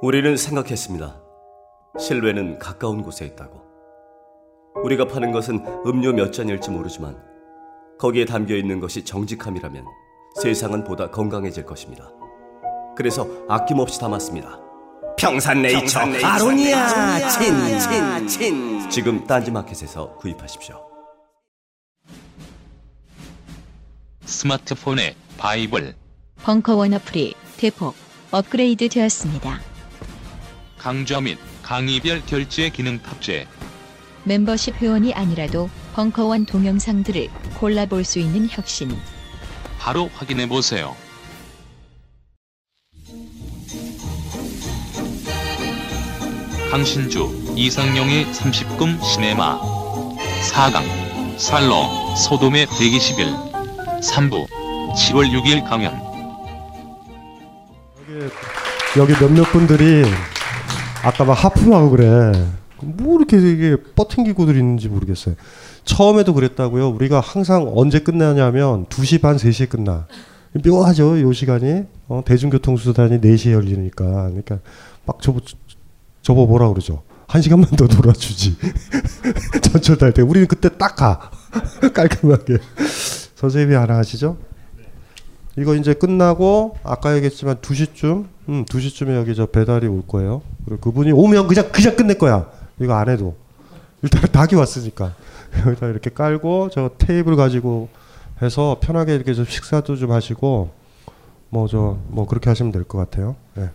우리는 생각했습니다. 신뢰는 가까운 곳에 있다고. 우리가 파는 것은 음료 몇 잔일지 모르지만 거기에 담겨 있는 것이 정직함이라면 세상은 보다 건강해질 것입니다. 그래서 아낌없이 담았습니다. 평산네이처, 아로니아 친친친 지금 딴지마켓에서 구입하십시오. 스마트폰의 바이블 벙커원 어플이 대폭 업그레이드 되었습니다. 강좌 및 강의별 결제 기능 탑재 멤버십 회원이 아니라도 벙커원 동영상들을 골라볼 수 있는 혁신. 바로 확인해 보세요. 강신주 이상용의 30금 시네마 4강 살로 소돔의 120일 3부 10월 6일 강연 여기 몇몇 분들이 아까 막 하품하고 그래. 뭐 이렇게 이게 뻗팅기고들 있는지 모르겠어요. 처음에도 그랬다고요. 우리가 항상 언제 끝나냐면 2시 반, 3시에 끝나. 묘하죠, 요 시간이. 어, 대중교통수단이 4시에 열리니까. 그러니까 막 저보, 저보 뭐라 그러죠. 한 시간만 더 놀아주지. 전철 탈 때. 우리는 그때 딱 가. 깔끔하게. 선생님이 하나 하시죠? 이거 이제 끝나고 아까 얘기했지만 2시쯤 음, 2시쯤에 여기 저 배달이 올 거예요. 그리고 그분이 오면 그냥 그냥 끝낼 거야. 이거 안 해도. 일단 닭이 왔으니까. 여기다 이렇게 깔고 저 테이블 가지고 해서 편하게 이렇게 좀 식사도 좀 하시고 뭐 저뭐 그렇게 하시면 될 것 같아요. 네.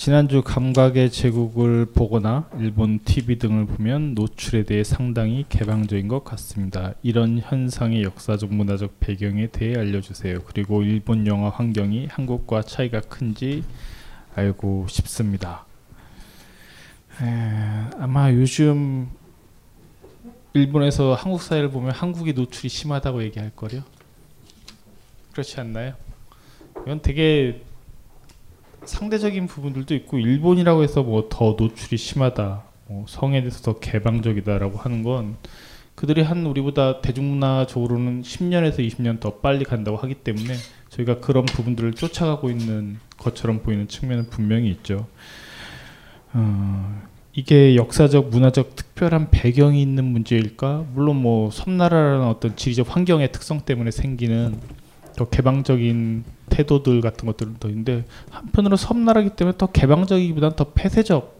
지난주 감각의 제국을 보거나 일본 TV 등을 보면 노출에 대해 상당히 개방적인 것 같습니다. 이런 현상의 역사적 문화적 배경에 대해 알려주세요. 그리고 일본 영화 환경이 한국과 차이가 큰지 알고 싶습니다. 에, 아마 요즘 일본에서 한국 사회를 보면 한국이 노출이 심하다고 얘기할 거요. 그렇지 않나요? 이건 되게 상대적인 부분들도 있고 일본이라고 해서 뭐 더 노출이 심하다, 뭐 성에 대해서 더 개방적이다라고 하는 건 그들이 한 우리보다 대중문화적으로는 10년에서 20년 더 빨리 간다고 하기 때문에 저희가 그런 부분들을 쫓아가고 있는 것처럼 보이는 측면은 분명히 있죠. 어, 이게 역사적, 문화적 특별한 배경이 있는 문제일까? 물론 뭐 섬나라라는 어떤 지리적 환경의 특성 때문에 생기는 더 개방적인 태도들 같은 것들도 있는데 한편으로 섬나라기 때문에 더 개방적이기보다는 더 폐쇄적이기도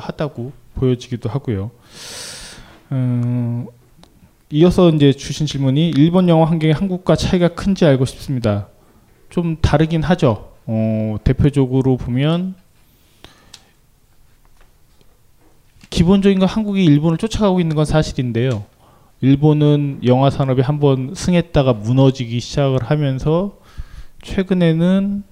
하다고 보여지기도 하고요. 음, 이어서 이제 주신 질문이 일본 영화 환경이 한국과 차이가 큰지 알고 싶습니다. 좀 다르긴 하죠. 어, 대표적으로 보면 기본적인 건 한국이 일본을 쫓아가고 있는 건 사실인데요. 일본은 영화 산업이 한번 승했다가 무너지기 시작을 하면서 최근에는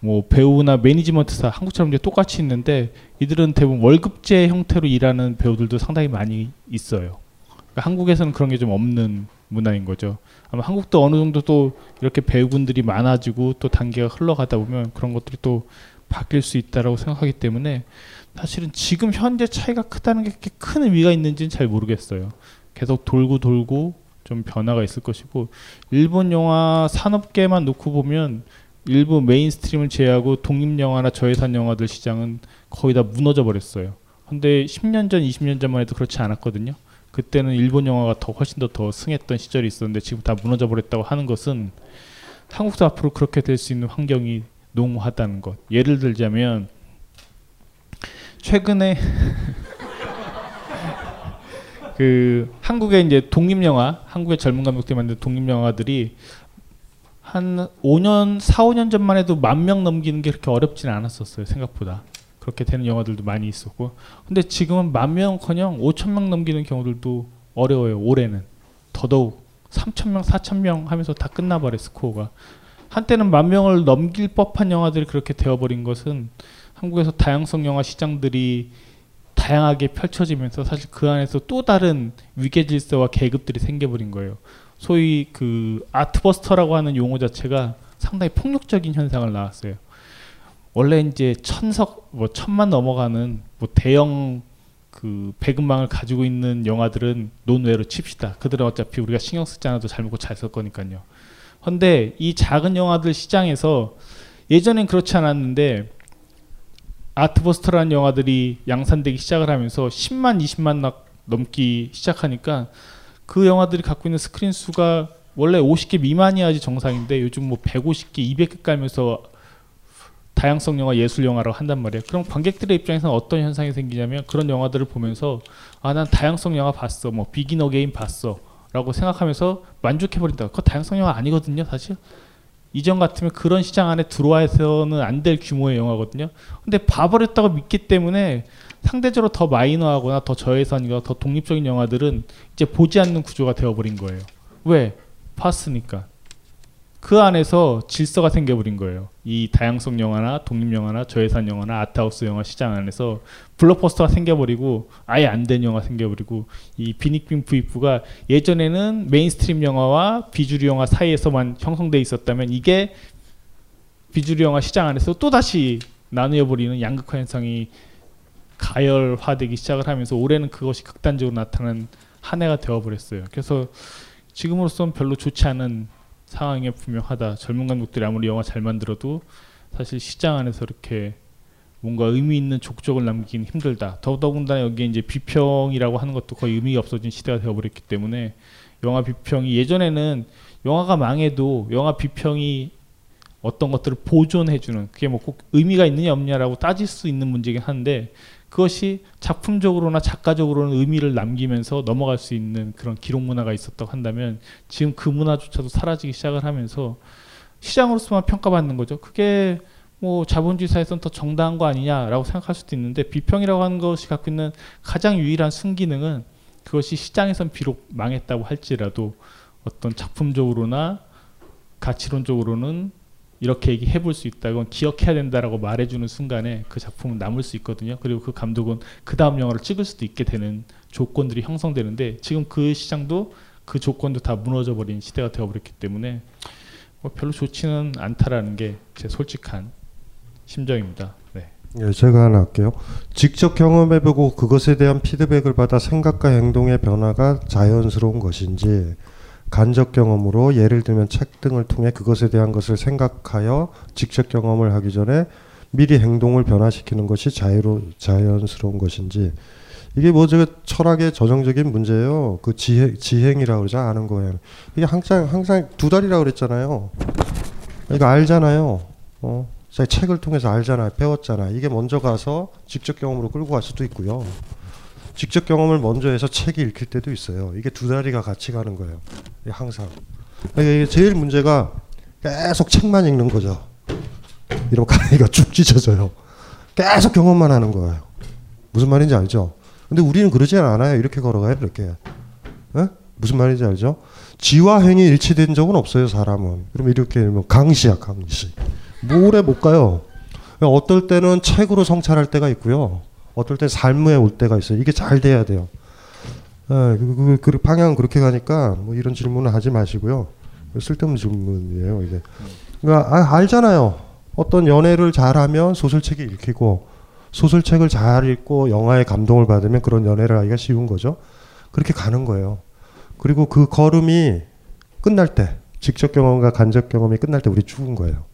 뭐 배우나 매니지먼트사 한국처럼 이제 똑같이 있는데 이들은 대부분 월급제 형태로 일하는 배우들도 상당히 많이 있어요. 그러니까 한국에서는 그런 게 좀 없는 문화인 거죠. 아마 한국도 어느 정도 또 이렇게 배우분들이 많아지고 또 단계가 흘러가다 보면 그런 것들이 또 바뀔 수 있다라고 생각하기 때문에 사실은 지금 현재 차이가 크다는 게 큰 의미가 있는지는 잘 모르겠어요. 계속 돌고 돌고 좀 변화가 있을 것이고 일본 영화 산업계만 놓고 보면 일부 mainstream을 제외하고 독립 영화나 저예산 영화들 시장은 거의 다 무너져 버렸어요. 근데 10년 전, 20년 전만 해도 그렇지 않았거든요. 그때는 일본 영화가 더 훨씬 더 더 승했던 시절이 있었는데 지금 다 무너져 버렸다고 하는 것은 한국도 앞으로 그렇게 될 수 있는 환경이 농후하다는 것. 예를 들자면 최근에 그 한국의 이제 독립 영화, 한국의 젊은 감독들이 만든 독립 영화들이 한 5년, 4, 5년 전만 해도 만 명 넘기는 게 그렇게 어렵지는 않았었어요. 생각보다. 그렇게 되는 영화들도 많이 있었고. 근데 지금은 만 명커녕 5천 명 넘기는 경우들도 어려워요. 올해는. 더더욱 3천 명, 4천 명 하면서 다 끝나버려 스코어가. 한때는 만 명을 넘길 법한 영화들이 그렇게 되어버린 것은 한국에서 다양성 영화 시장들이 다양하게 펼쳐지면서 사실 그 안에서 또 다른 위계 질서와 계급들이 생겨버린 거예요. 소위 그 아트버스터라고 하는 용어 자체가 상당히 폭력적인 현상을 낳았어요. 원래 이제 천석 뭐 천만 넘어가는 뭐 대형 그 배급망을 가지고 있는 영화들은 논외로 칩시다. 그들은 어차피 우리가 신경 쓰지 않아도 잘 먹고 잘살 거니까요. 근데 이 작은 영화들 시장에서 예전엔 그렇지 않았는데 artbuster라는 영화들이 양산되기 시작을 하면서 10만, 20만 나- 넘기 시작하니까 그 영화들이 갖고 있는 스크린 수가 원래 50개 미만이야지 정상인데 요즘 뭐 150개, 200개 깔면서 다양성 영화, 예술 영화라고 한단 말이에요. 그럼 관객들의 입장에서는 어떤 현상이 생기냐면 그런 영화들을 보면서 아 난 다양성 영화 봤어, 뭐 Begin Again 봤어라고 생각하면서 만족해 버린다. 그거 다양성 영화 아니거든요, 사실. 이전 같으면 그런 시장 안에 들어와서는 안 될 규모의 영화거든요. 근데 봐버렸다고 믿기 때문에 상대적으로 더 마이너하거나 더 저예산이거나 더 독립적인 영화들은 이제 보지 않는 구조가 되어버린 거예요. 왜? 봤으니까. 그 안에서 질서가 생겨버린 거예요. 이 다양성 영화나 독립 영화나 저예산 영화나 아트하우스 영화 시장 안에서 블록버스터가 생겨버리고 아예 안 된 영화 생겨버리고 이 비닉빈 부익부가 예전에는 mainstream 영화와 비주류 영화 사이에서만 형성돼 있었다면 이게 비주류 영화 시장 안에서 또 다시 나누어 버리는 양극화 현상이 가열화되기 시작을 하면서 올해는 그것이 극단적으로 나타난 한 해가 되어버렸어요. 그래서 지금으로서는 별로 좋지 않은 상황이 분명하다. 젊은 감독들이 아무리 영화 잘 만들어도 사실 시장 안에서 이렇게 뭔가 의미 있는 족적을 남기긴 힘들다. 더더군다나 여기에 이제 비평이라고 하는 것도 거의 의미가 없어진 시대가 되어버렸기 때문에 영화 비평이 예전에는 영화가 망해도 영화 비평이 어떤 것들을 보존해주는 그게 뭐 꼭 의미가 있느냐 없느냐라고 따질 수 있는 문제긴 한데 그것이 작품적으로나 작가적으로는 의미를 남기면서 넘어갈 수 있는 그런 기록 문화가 있었다고 한다면 지금 그 문화조차도 사라지기 시작을 하면서 시장으로서만 평가받는 거죠. 그게 뭐 자본주의 사회에서는 더 정당한 거 아니냐라고 생각할 수도 있는데 비평이라고 하는 것이 갖고 있는 가장 유일한 순기능은 그것이 시장에선 비록 망했다고 할지라도 어떤 작품적으로나 가치론적으로는 이렇게 얘기해 볼 수 있다. 이건 기억해야 된다라고 말해 주는 순간에 그 작품은 남을 수 있거든요. 그리고 그 감독은 그 다음 영화를 찍을 수도 있게 되는 조건들이 형성되는데 지금 그 시장도 그 조건도 다 무너져 버린 시대가 되어 버렸기 때문에 뭐 별로 좋지는 않다라는 게 제 솔직한 심정입니다. 네. 예, 제가 하나 할게요. 직접 경험해보고 그것에 대한 피드백을 받아 생각과 행동의 변화가 자연스러운 것인지 간접 경험으로 예를 들면 책 등을 통해 그것에 대한 것을 생각하여 직접 경험을 하기 전에 미리 행동을 변화시키는 것이 자유로 자연스러운 것인지 이게 뭐 제가 철학의 전형적인 문제예요. 그 지행 지행이라고 그러죠 아는 거예요. 이게 항상 항상 두 달이라고 그랬잖아요. 이거 알잖아요. 어, 책을 통해서 알잖아요. 배웠잖아요. 이게 먼저 가서 직접 경험으로 끌고 갈 수도 있고요. 직접 경험을 먼저 해서 책이 읽힐 때도 있어요. 이게 두 다리가 같이 가는 거예요. 이게 항상. 이게 제일 문제가 계속 책만 읽는 거죠. 이러면 가위가 쭉 찢어져요. 계속 경험만 하는 거예요. 무슨 말인지 알죠? 근데 우리는 그러지 않아요. 이렇게 걸어가요. 이렇게. 에? 무슨 말인지 알죠? 지와 행이 일치된 적은 없어요. 사람은. 그럼 이렇게 뭐 강시야 강시. 오래 못 가요. 어떨 때는 책으로 성찰할 때가 있고요. 어떨 때 삶에 올 때가 있어요. 이게 잘 돼야 돼요. 예, 그, 그, 그 방향 그렇게 가니까 뭐 이런 질문은 하지 마시고요. 쓸데없는 질문이에요. 이게. 그러니까 아, 알잖아요. 어떤 연애를 잘하면 소설책이 읽히고 소설책을 잘 읽고 영화에 감동을 받으면 그런 연애를 하기가 쉬운 거죠. 그렇게 가는 거예요. 그리고 그 걸음이 끝날 때 직접 경험과 간접 경험이 끝날 때 우리 죽은 거예요.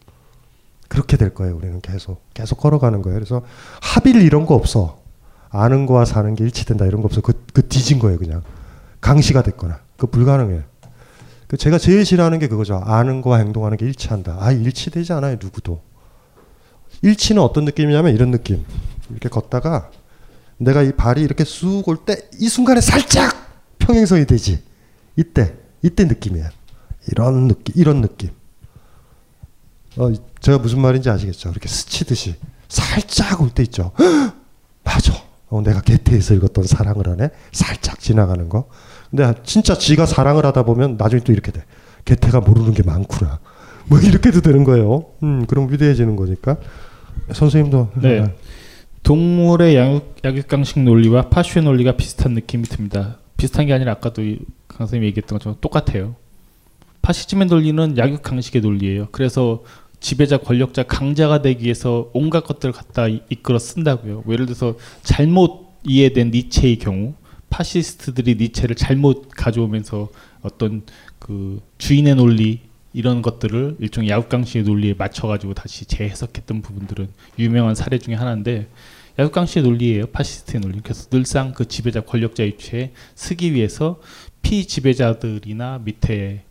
그렇게 될 거예요. 우리는 계속 계속 걸어가는 거예요. 그래서 합일 이런 거 없어. 아는 거와 사는 게 일치된다 이런 거 없어. 그, 그 뒤진 거예요. 그냥 강시가 됐거나 그 불가능해요. 그 제가 제일 싫어하는 게 그거죠. 아는 거와 행동하는 게 일치한다. 아 일치되지 않아요. 누구도. 일치는 어떤 느낌이냐면 이런 느낌. 이렇게 걷다가 내가 이 발이 이렇게 쑥 올 때 이 순간에 살짝 평행선이 되지. 이때 이때 느낌이야. 이런 느낌 이런 느낌. 어, 제가 무슨 말인지 아시겠죠? 이렇게 스치듯이 살짝 올 때 있죠. 맞아. 어, 내가 개태에서 읽었던 사랑을 하네. 살짝 지나가는 거. 근데 진짜 지가 사랑을 하다 보면 나중에 또 이렇게 돼. 개태가 모르는 게 많구나. 뭐 이렇게도 되는 거예요. 음, 그럼 위대해지는 거니까. 선생님도 네. 동물의 양육, 약육강식 논리와 파쇼의 논리가 비슷한 느낌이 듭니다. 비슷한 게 아니라 아까도 이강 선생님이 얘기했던 것처럼 똑같아요. 파시즘의 논리는 약육강식의 논리예요. 그래서 지배자, 권력자, 강자가 되기 위해서 온갖 것들을 갖다 이- 이끌어 쓴다고요. 뭐 예를 들어서 잘못 이해된 니체의 경우 파시스트들이 니체를 잘못 가져오면서 어떤 그 주인의 논리 이런 것들을 일종의 야국강식의 논리에 맞춰가지고 다시 재해석했던 부분들은 유명한 사례 중에 하나인데 야국강식의 논리예요 파시스트의 논리 그래서 늘상 그 지배자 권력자 입체에 쓰기 위해서 피지배자들이나 밑에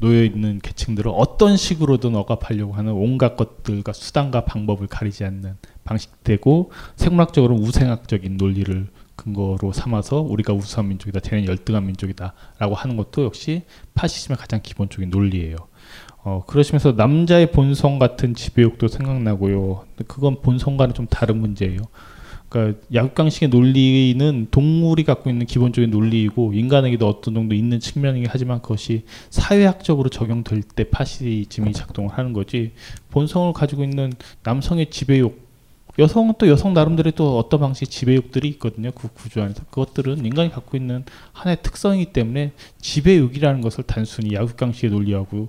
놓여 있는 계층들을 어떤 식으로든 억압하려고 하는 온갖 것들과 수단과 방법을 가리지 않는 방식되고 생물학적으로 우생학적인 논리를 근거로 삼아서 우리가 우수한 민족이다, 쟤는 열등한 민족이다라고 하는 것도 역시 파시즘의 가장 기본적인 논리예요. 어, 그러시면서 남자의 본성 같은 지배욕도 생각나고요. 그건 본성과는 좀 다른 문제예요. 그러니까 약육강식의 논리는 동물이 갖고 있는 기본적인 논리이고 인간에게도 어떤 정도 있는 측면이긴 하지만 그것이 사회학적으로 적용될 때 파시즘이 작동을 하는 거지 본성을 가지고 있는 남성의 지배욕 여성은 또 여성 나름대로 또 어떤 방식의 지배욕들이 있거든요. 그 구조 안에서 그것들은 인간이 갖고 있는 하나의 특성이기 때문에 지배욕이라는 것을 단순히 약육강식의 논리하고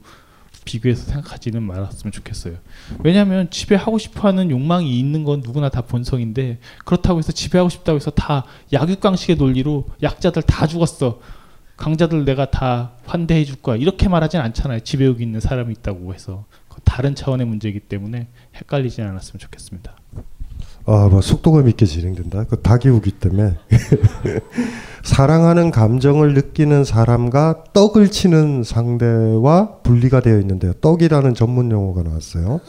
비교해서 생각하지는 말았으면 좋겠어요. 왜냐하면 지배하고 싶어하는 욕망이 있는 건 누구나 다 본성인데 그렇다고 해서 지배하고 싶다고 해서 다 약육강식의 논리로 약자들 다 죽었어. 강자들 내가 다 환대해 줄 거야. 이렇게 말하진 않잖아요. 지배욕이 있는 사람이 있다고 해서 다른 차원의 문제이기 때문에 헷갈리지 않았으면 좋겠습니다. 아, 뭐 속도감 있게 진행된다. 그 다기우기 때문에 사랑하는 감정을 느끼는 사람과 떡을 치는 상대와 분리가 되어 있는데요. 떡이라는 전문 용어가 나왔어요.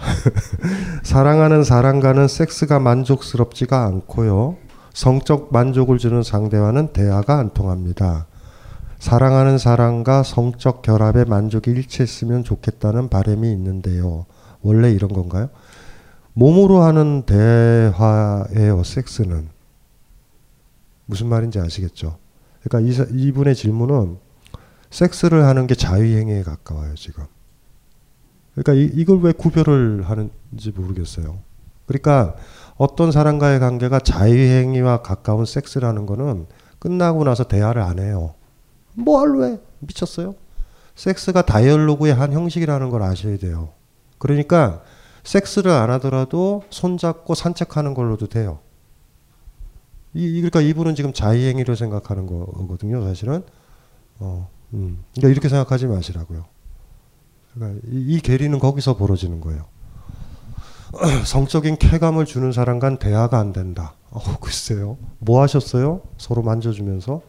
사랑하는 사람과는 섹스가 만족스럽지가 않고요. 성적 만족을 주는 상대와는 대화가 안 통합니다. 사랑하는 사람과 성적 결합의 만족이 일치했으면 좋겠다는 바람이 있는데요. 원래 이런 건가요? 몸으로 하는 대화예요. 섹스는 무슨 말인지 아시겠죠? 그러니까 이, 사- 이분의 질문은 섹스를 하는 게 자유행위에 가까워요. 지금. 그러니까 이, 이걸 왜 구별을 하는지 모르겠어요. 그러니까 어떤 사람과의 관계가 자유행위와 가까운 섹스라는 거는 끝나고 나서 대화를 안 해요. 뭘 왜? 미쳤어요? 섹스가 다이얼로그의 한 형식이라는 걸 아셔야 돼요. 그러니까 섹스를 안 하더라도 손잡고 산책하는 걸로도 돼요. 이, 이- 그러니까 이분은 지금 자의행위로 생각하는 거거든요, 사실은. 어, 음. 그러니까 이렇게 생각하지 마시라고요. 그러니까 이, 이 괴리는 거기서 벌어지는 거예요. 성적인 쾌감을 주는 사람과는 대화가 안 된다. 어, 글쎄요. 뭐 하셨어요? 서로 만져주면서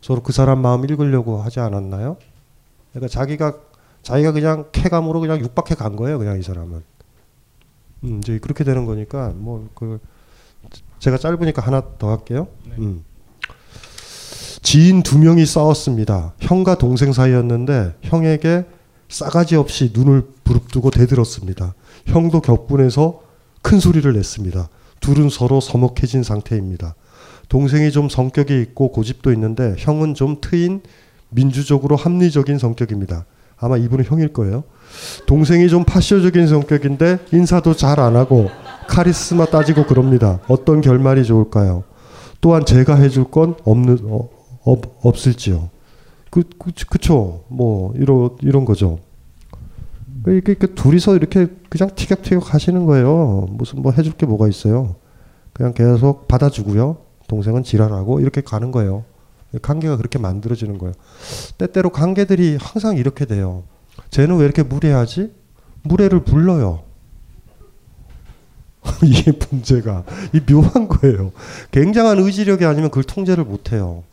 서로 그 사람 마음 읽으려고 하지 않았나요? 그러니까 자기가 자기가 그냥 쾌감으로 그냥 육박해 간 거예요, 그냥 이 사람은. 음, 이제 그렇게 되는 거니까 뭐 그 제가 짧으니까 하나 더 할게요. 음. 지인 두 명이 싸웠습니다. 형과 동생 사이였는데 형에게 싸가지 없이 눈을 부릅뜨고 대들었습니다. 형도 격분해서 큰 소리를 냈습니다. 둘은 서로 서먹해진 상태입니다. 동생이 좀 성격이 있고 고집도 있는데 형은 좀 트인 민주적으로 합리적인 성격입니다. 아마 이분은 형일 거예요. 동생이 좀 파쇼적인 성격인데 인사도 잘 안 하고 카리스마 따지고 그럽니다. 어떤 결말이 좋을까요? 또한 제가 해줄 건 없는 어, 없, 없을지요. 그, 그 그쵸. 뭐 이런 이런 거죠. 이렇게, 이렇게 둘이서 이렇게 그냥 티격태격 하시는 거예요. 무슨 뭐 해줄 게 뭐가 있어요. 그냥 계속 받아주고요. 동생은 지랄하고 이렇게 가는 거예요. 관계가 그렇게 만들어지는 거예요. 때때로 관계들이 항상 이렇게 돼요. 쟤는 왜 이렇게 무례하지? 무례를 불러요. 이게 문제가 이 묘한 거예요. 굉장한 의지력이 아니면 그걸 통제를 못 해요.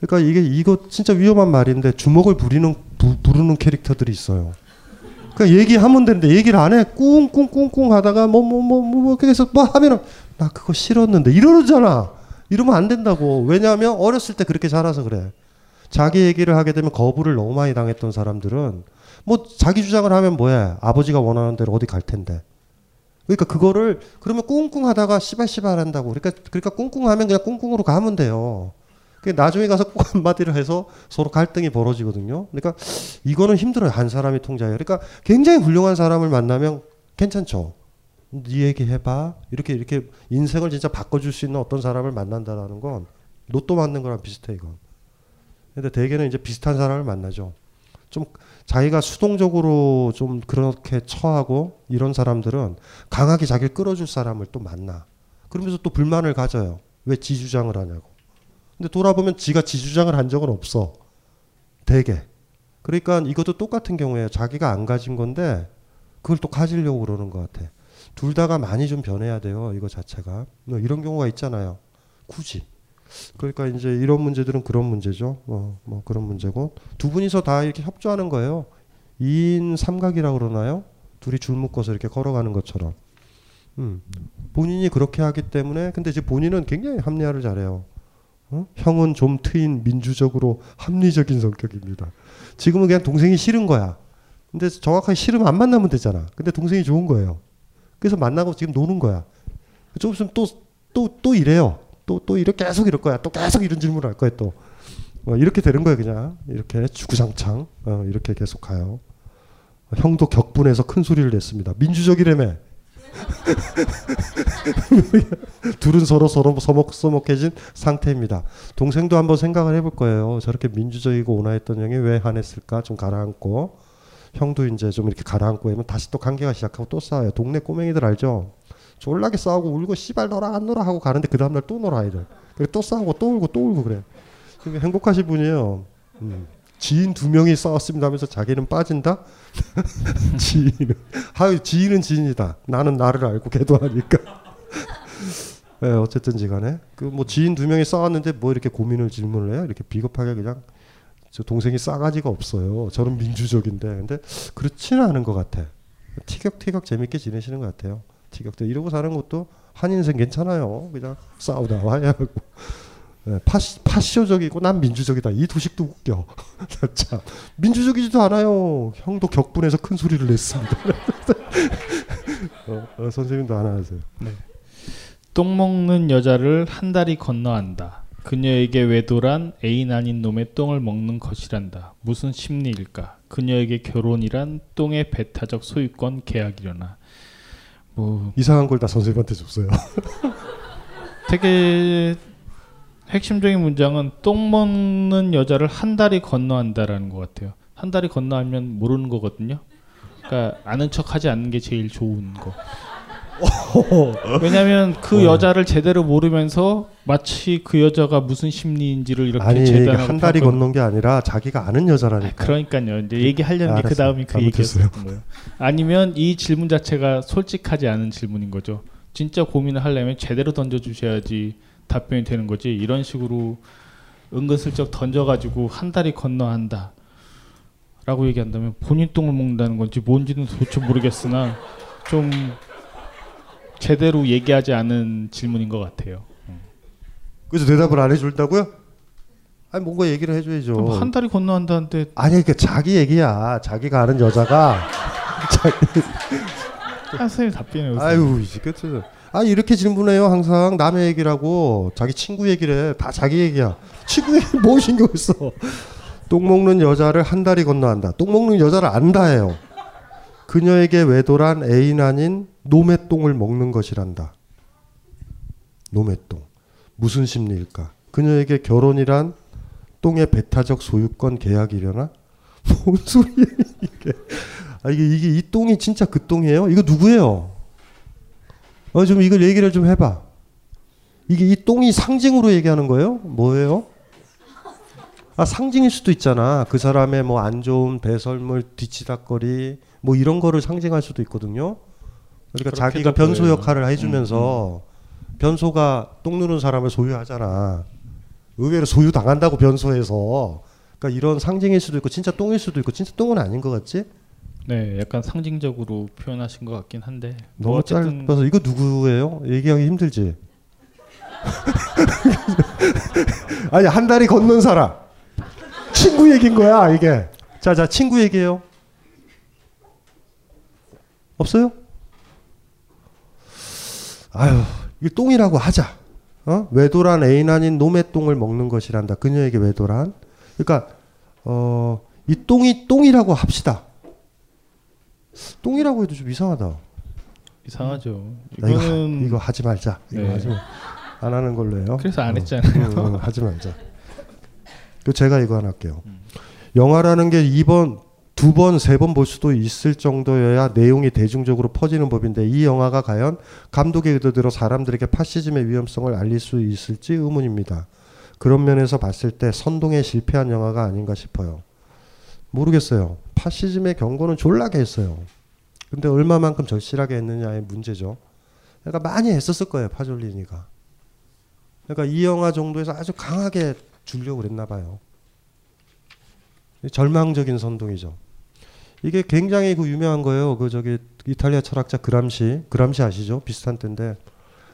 그러니까 이게 이거 진짜 위험한 말인데 주먹을 부리는 부, 부르는 캐릭터들이 있어요. 그러니까 얘기하면 되는데 얘기를 안 해. 꿍꿍꿍꿍 하다가 뭐 뭐 뭐 뭐 그래서 뭐 하면은 나 그거 싫었는데 이러잖아. 이러면 안 된다고. 왜냐하면 어렸을 때 그렇게 자라서 그래. 자기 얘기를 하게 되면 거부를 너무 많이 당했던 사람들은 뭐 자기 주장을 하면 뭐해. 아버지가 원하는 대로 어디 갈 텐데. 그러니까 그거를 그러면 꿍꿍 하다가 씨발씨발 한다고. 그러니까 그러니까 꿍꿍 하면 그냥 꿍꿍으로 가면 돼요. 그 나중에 가서 꼭 한마디를 해서 서로 갈등이 벌어지거든요. 그러니까 이거는 힘들어요. 한 사람이 통제해. 그러니까 굉장히 훌륭한 사람을 만나면 괜찮죠. 네 얘기 해봐. 이렇게 이렇게 인생을 진짜 바꿔줄 수 있는 어떤 사람을 만난다라는 건 로또 맞는 거랑 비슷해 이건. 근데 대개는 이제 비슷한 사람을 만나죠. 좀 자기가 수동적으로 좀 그렇게 처하고 이런 사람들은 강하게 자기를 끌어줄 사람을 또 만나. 그러면서 또 불만을 가져요. 왜 지주장을 하냐고. 근데 돌아보면 지가 지주장을 한 적은 없어. 대개. 그러니까 이것도 똑같은 경우에 자기가 안 가진 건데 그걸 또 가지려고 그러는 것 같아. 둘 다가 많이 좀 변해야 돼요. 이거 자체가. 뭐 이런 경우가 있잖아요. 굳이. 그러니까 이제 이런 문제들은 그런 문제죠. 뭐, 뭐 그런 문제고 두 분이서 다 이렇게 협조하는 거예요. 2인 삼각이라고 그러나요? 둘이 줄 묶어서 이렇게 걸어가는 것처럼. 음. 본인이 그렇게 하기 때문에 근데 이제 본인은 굉장히 합리화를 잘해요. 어? 형은 좀 트인 민주적으로 합리적인 성격입니다. 지금은 그냥 동생이 싫은 거야. 근데 정확하게 싫으면 안 만나면 되잖아. 근데 동생이 좋은 거예요. 그래서 만나고 지금 노는 거야. 좀 있으면 또, 또, 또 이래요. 또, 또 이렇게 계속 이럴 거야. 또 계속 이런 질문을 할 거야, 또. 어, 이렇게 되는 거예요, 그냥. 이렇게 주구장창. 어, 이렇게 계속 가요. 형도 격분해서 큰 소리를 냈습니다. 민주적이라며. 둘은 서로 서로 서먹서먹해진 상태입니다. 동생도 한번 생각을 해볼 거예요. 저렇게 민주적이고 온화했던 형이 왜 화냈을까? 좀 가라앉고 형도 이제 좀 이렇게 가라앉고 하면 다시 또 관계가 시작하고 또 싸워요. 동네 꼬맹이들 알죠? 졸라게 싸우고 울고 씨발 너라 안 놀아 하고 가는데 그 다음날 또 놀아 애들. 그리고 또 싸우고 또 울고 또 울고 그래. 그러니까 행복하신 분이에요. 음. 지인 두 명이 싸웠습니다 하면서 자기는 빠진다? 지인은. 하여 지인은 지인이다. 나는 나를 알고 걔도 아니까. 네, 어쨌든지 간에. 그 뭐 지인 두 명이 싸웠는데 뭐 이렇게 고민을 질문을 해요? 이렇게 비겁하게 그냥 저 동생이 싸가지가 없어요. 저는 민주적인데. 근데 그렇지는 않은 것 같아. 티격태격 재밌게 지내시는 것 같아요. 티격태격. 이러고 사는 것도 한 인생 괜찮아요. 그냥 싸우다 와야 하고. 네, 파시, 파쇼적이고 난 민주적이다. 이 도식도 웃겨. 참 민주적이지도 않아요. 형도 격분해서 큰 소리를 냈습니다. 어, 어, 선생님도 하나 하세요. 똥 먹는 여자를 한 다리 건너안다. 그녀에게 외도란 애인 아닌 놈의 똥을 먹는 것이란다. 무슨 심리일까? 그녀에게 결혼이란 똥의 배타적 소유권 계약이려나. 뭐 이상한 걸 다 선생님한테 줬어요. 되게 핵심적인 문장은 똥 먹는 여자를 한 다리 건너한다라는 것 같아요. 한 다리 건너하면 모르는 거거든요. 그러니까 아는 척 하지 않는 게 제일 좋은 거. 왜냐하면 그 어. 여자를 제대로 모르면서 마치 그 여자가 무슨 심리인지를 이렇게 아니 이게 한 평가하는 건넌 게 아니라 자기가 아는 여자라니까. 그러니까요. 이제 얘기하려는 게그 알았어요. 다음이 그 거예요. 아니면 이 질문 자체가 솔직하지 않은 질문인 거죠. 진짜 고민을 하려면 제대로 던져주셔야지 답변이 되는 거지. 이런 식으로 은근슬쩍 던져가지고 한 다리 건너한다. 라고 얘기한다면 본인 똥을 먹는다는 건지 뭔지는 도대체 모르겠으나 좀 제대로 얘기하지 않은 질문인 것 같아요. 그래서 대답을 안 해준다고요? 아니 뭔가 얘기를 해줘야죠. 뭐한 다리 건너한다는데 아니 그 자기 얘기야. 자기가 아는 여자가. 아, 선생님 어디서 아유 이제 끝을. 아 이렇게 질문해요 항상 남의 얘기라고 자기 친구 얘기를 해. 다 자기 얘기야. 친구 얘기 뭐 신경 써? 똥 먹는 여자를 한 다리 건너한다. 똥 먹는 여자를 안다해요. 그녀에게 외도란 애인 아닌 놈의 똥을 먹는 것이란다. 놈의 똥. 무슨 심리일까? 그녀에게 결혼이란 똥의 배타적 소유권 계약이려나? 뭔 소리야 이게? 아 이게 이게 이 똥이 진짜 그 똥이에요? 이거 누구예요? 어 좀 이걸 얘기를 좀 해봐. 이게 이 똥이 상징으로 얘기하는 거예요? 뭐예요? 아 상징일 수도 있잖아. 그 사람의 뭐 안 좋은 배설물, 뒤치다거리 뭐 이런 거를 상징할 수도 있거든요. 그러니까 자기가 변소 보여요. 역할을 해주면서 변소가 똥 누는 사람을 소유하잖아. 의외로 소유 당한다고 변소해서. 그러니까 이런 상징일 수도 있고 진짜 똥일 수도 있고 진짜 똥은 아닌 것 같지? 네, 약간 상징적으로 표현하신 것 같긴 한데 너무 뭐 어쨌든 짧아서 이거 누구예요? 얘기하기 힘들지. 아니 한 다리 건넌 사람 친구 얘기인 거야 이게. 자자 친구 얘기예요. 없어요? 아유 이게 똥이라고 하자. 어? 외도란 애인 아닌 놈의 똥을 먹는 것이란다. 그녀에게 외도란. 그러니까 어, 이 똥이 똥이라고 합시다. 똥이라고 해도 좀 이상하다. 이상하죠. 이거, 이거는 이거 하지 말자. 이거 네. 하지 마. 안 하는 걸로 해요. 그래서 안 어. 했잖아요. 응, 응, 하지 말자. 그 제가 이거 하나 할게요. 영화라는 게 2번, 두 번, 세 번 볼 수도 있을 정도여야 내용이 대중적으로 퍼지는 법인데 이 영화가 과연 감독의 의도대로 사람들에게 파시즘의 위험성을 알릴 수 있을지 의문입니다. 그런 면에서 봤을 때 선동에 실패한 영화가 아닌가 싶어요. 모르겠어요. 파시즘의 경고는 졸라게 했어요. 근데 얼마만큼 절실하게 했느냐의 문제죠. 그러니까 많이 했었을 거예요, 파졸리니가. 그러니까 이 영화 정도에서 아주 강하게 주려고 그랬나 봐요. 절망적인 선동이죠. 이게 굉장히 그 유명한 거예요. 그 저기 이탈리아 철학자 그람시, 그람시 아시죠? 비슷한 때인데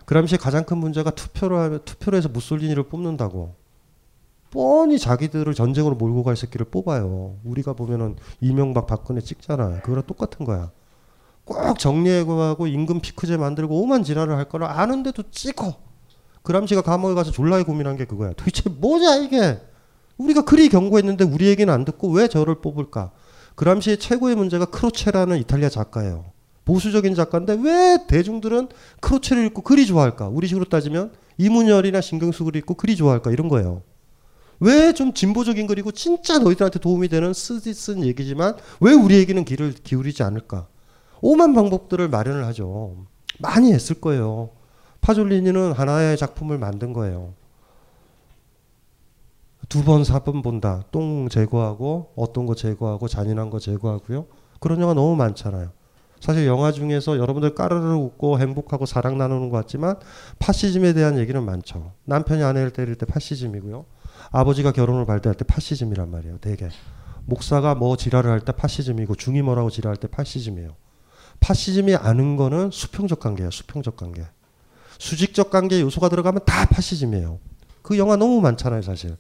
그람시의 가장 큰 문제가 투표를 하면 투표를 해서 무솔리니를 뽑는다고. 뻔히 자기들을 전쟁으로 몰고 갈 새끼를 뽑아요. 우리가 보면은 이명박 박근혜 찍잖아. 그거랑 똑같은 거야. 꼭 정리해고하고 임금 피크제 만들고 오만 지랄을 할 거라 아는데도 찍어. 그람시가 감옥에 가서 졸라게 고민한 게 그거야. 도대체 뭐냐 이게? 우리가 그리 경고했는데 우리 얘기는 안 듣고 왜 저를 뽑을까? 그람시의 최고의 문제가 크로체라는 이탈리아 작가예요. 보수적인 작가인데 왜 대중들은 크로체를 읽고 그리 좋아할까? 우리 식으로 따지면 이문열이나 신경숙을 읽고 그리 좋아할까? 이런 거예요. 왜 좀 진보적인 글이고 진짜 너희들한테 도움이 되는 쓰지 쓴 얘기지만 왜 우리에게는 귀를 기울이지 않을까? 오만 방법들을 마련을 하죠. 많이 했을 거예요. 파졸리니는 하나의 작품을 만든 거예요. 두 번, 사번 본다. 똥 제거하고 어떤 거 제거하고 잔인한 거 제거하고요. 그런 영화 너무 많잖아요. 사실 영화 중에서 여러분들 까르르 웃고 행복하고 사랑 나누는 것 같지만 파시즘에 대한 얘기는 많죠. 남편이 아내를 때릴 때 파시즘이고요. 아버지가 결혼을 발대할 때 파시즘이란 말이에요. 되게. 목사가 뭐 지랄을 할 때 파시즘이고 중이 뭐라고 지랄할 때 파시즘이에요. 파시즘이 아는 거는 수평적 관계예요. 수평적 관계. 수직적 관계 요소가 들어가면 다 파시즘이에요. 그 영화 너무 많잖아요, 사실.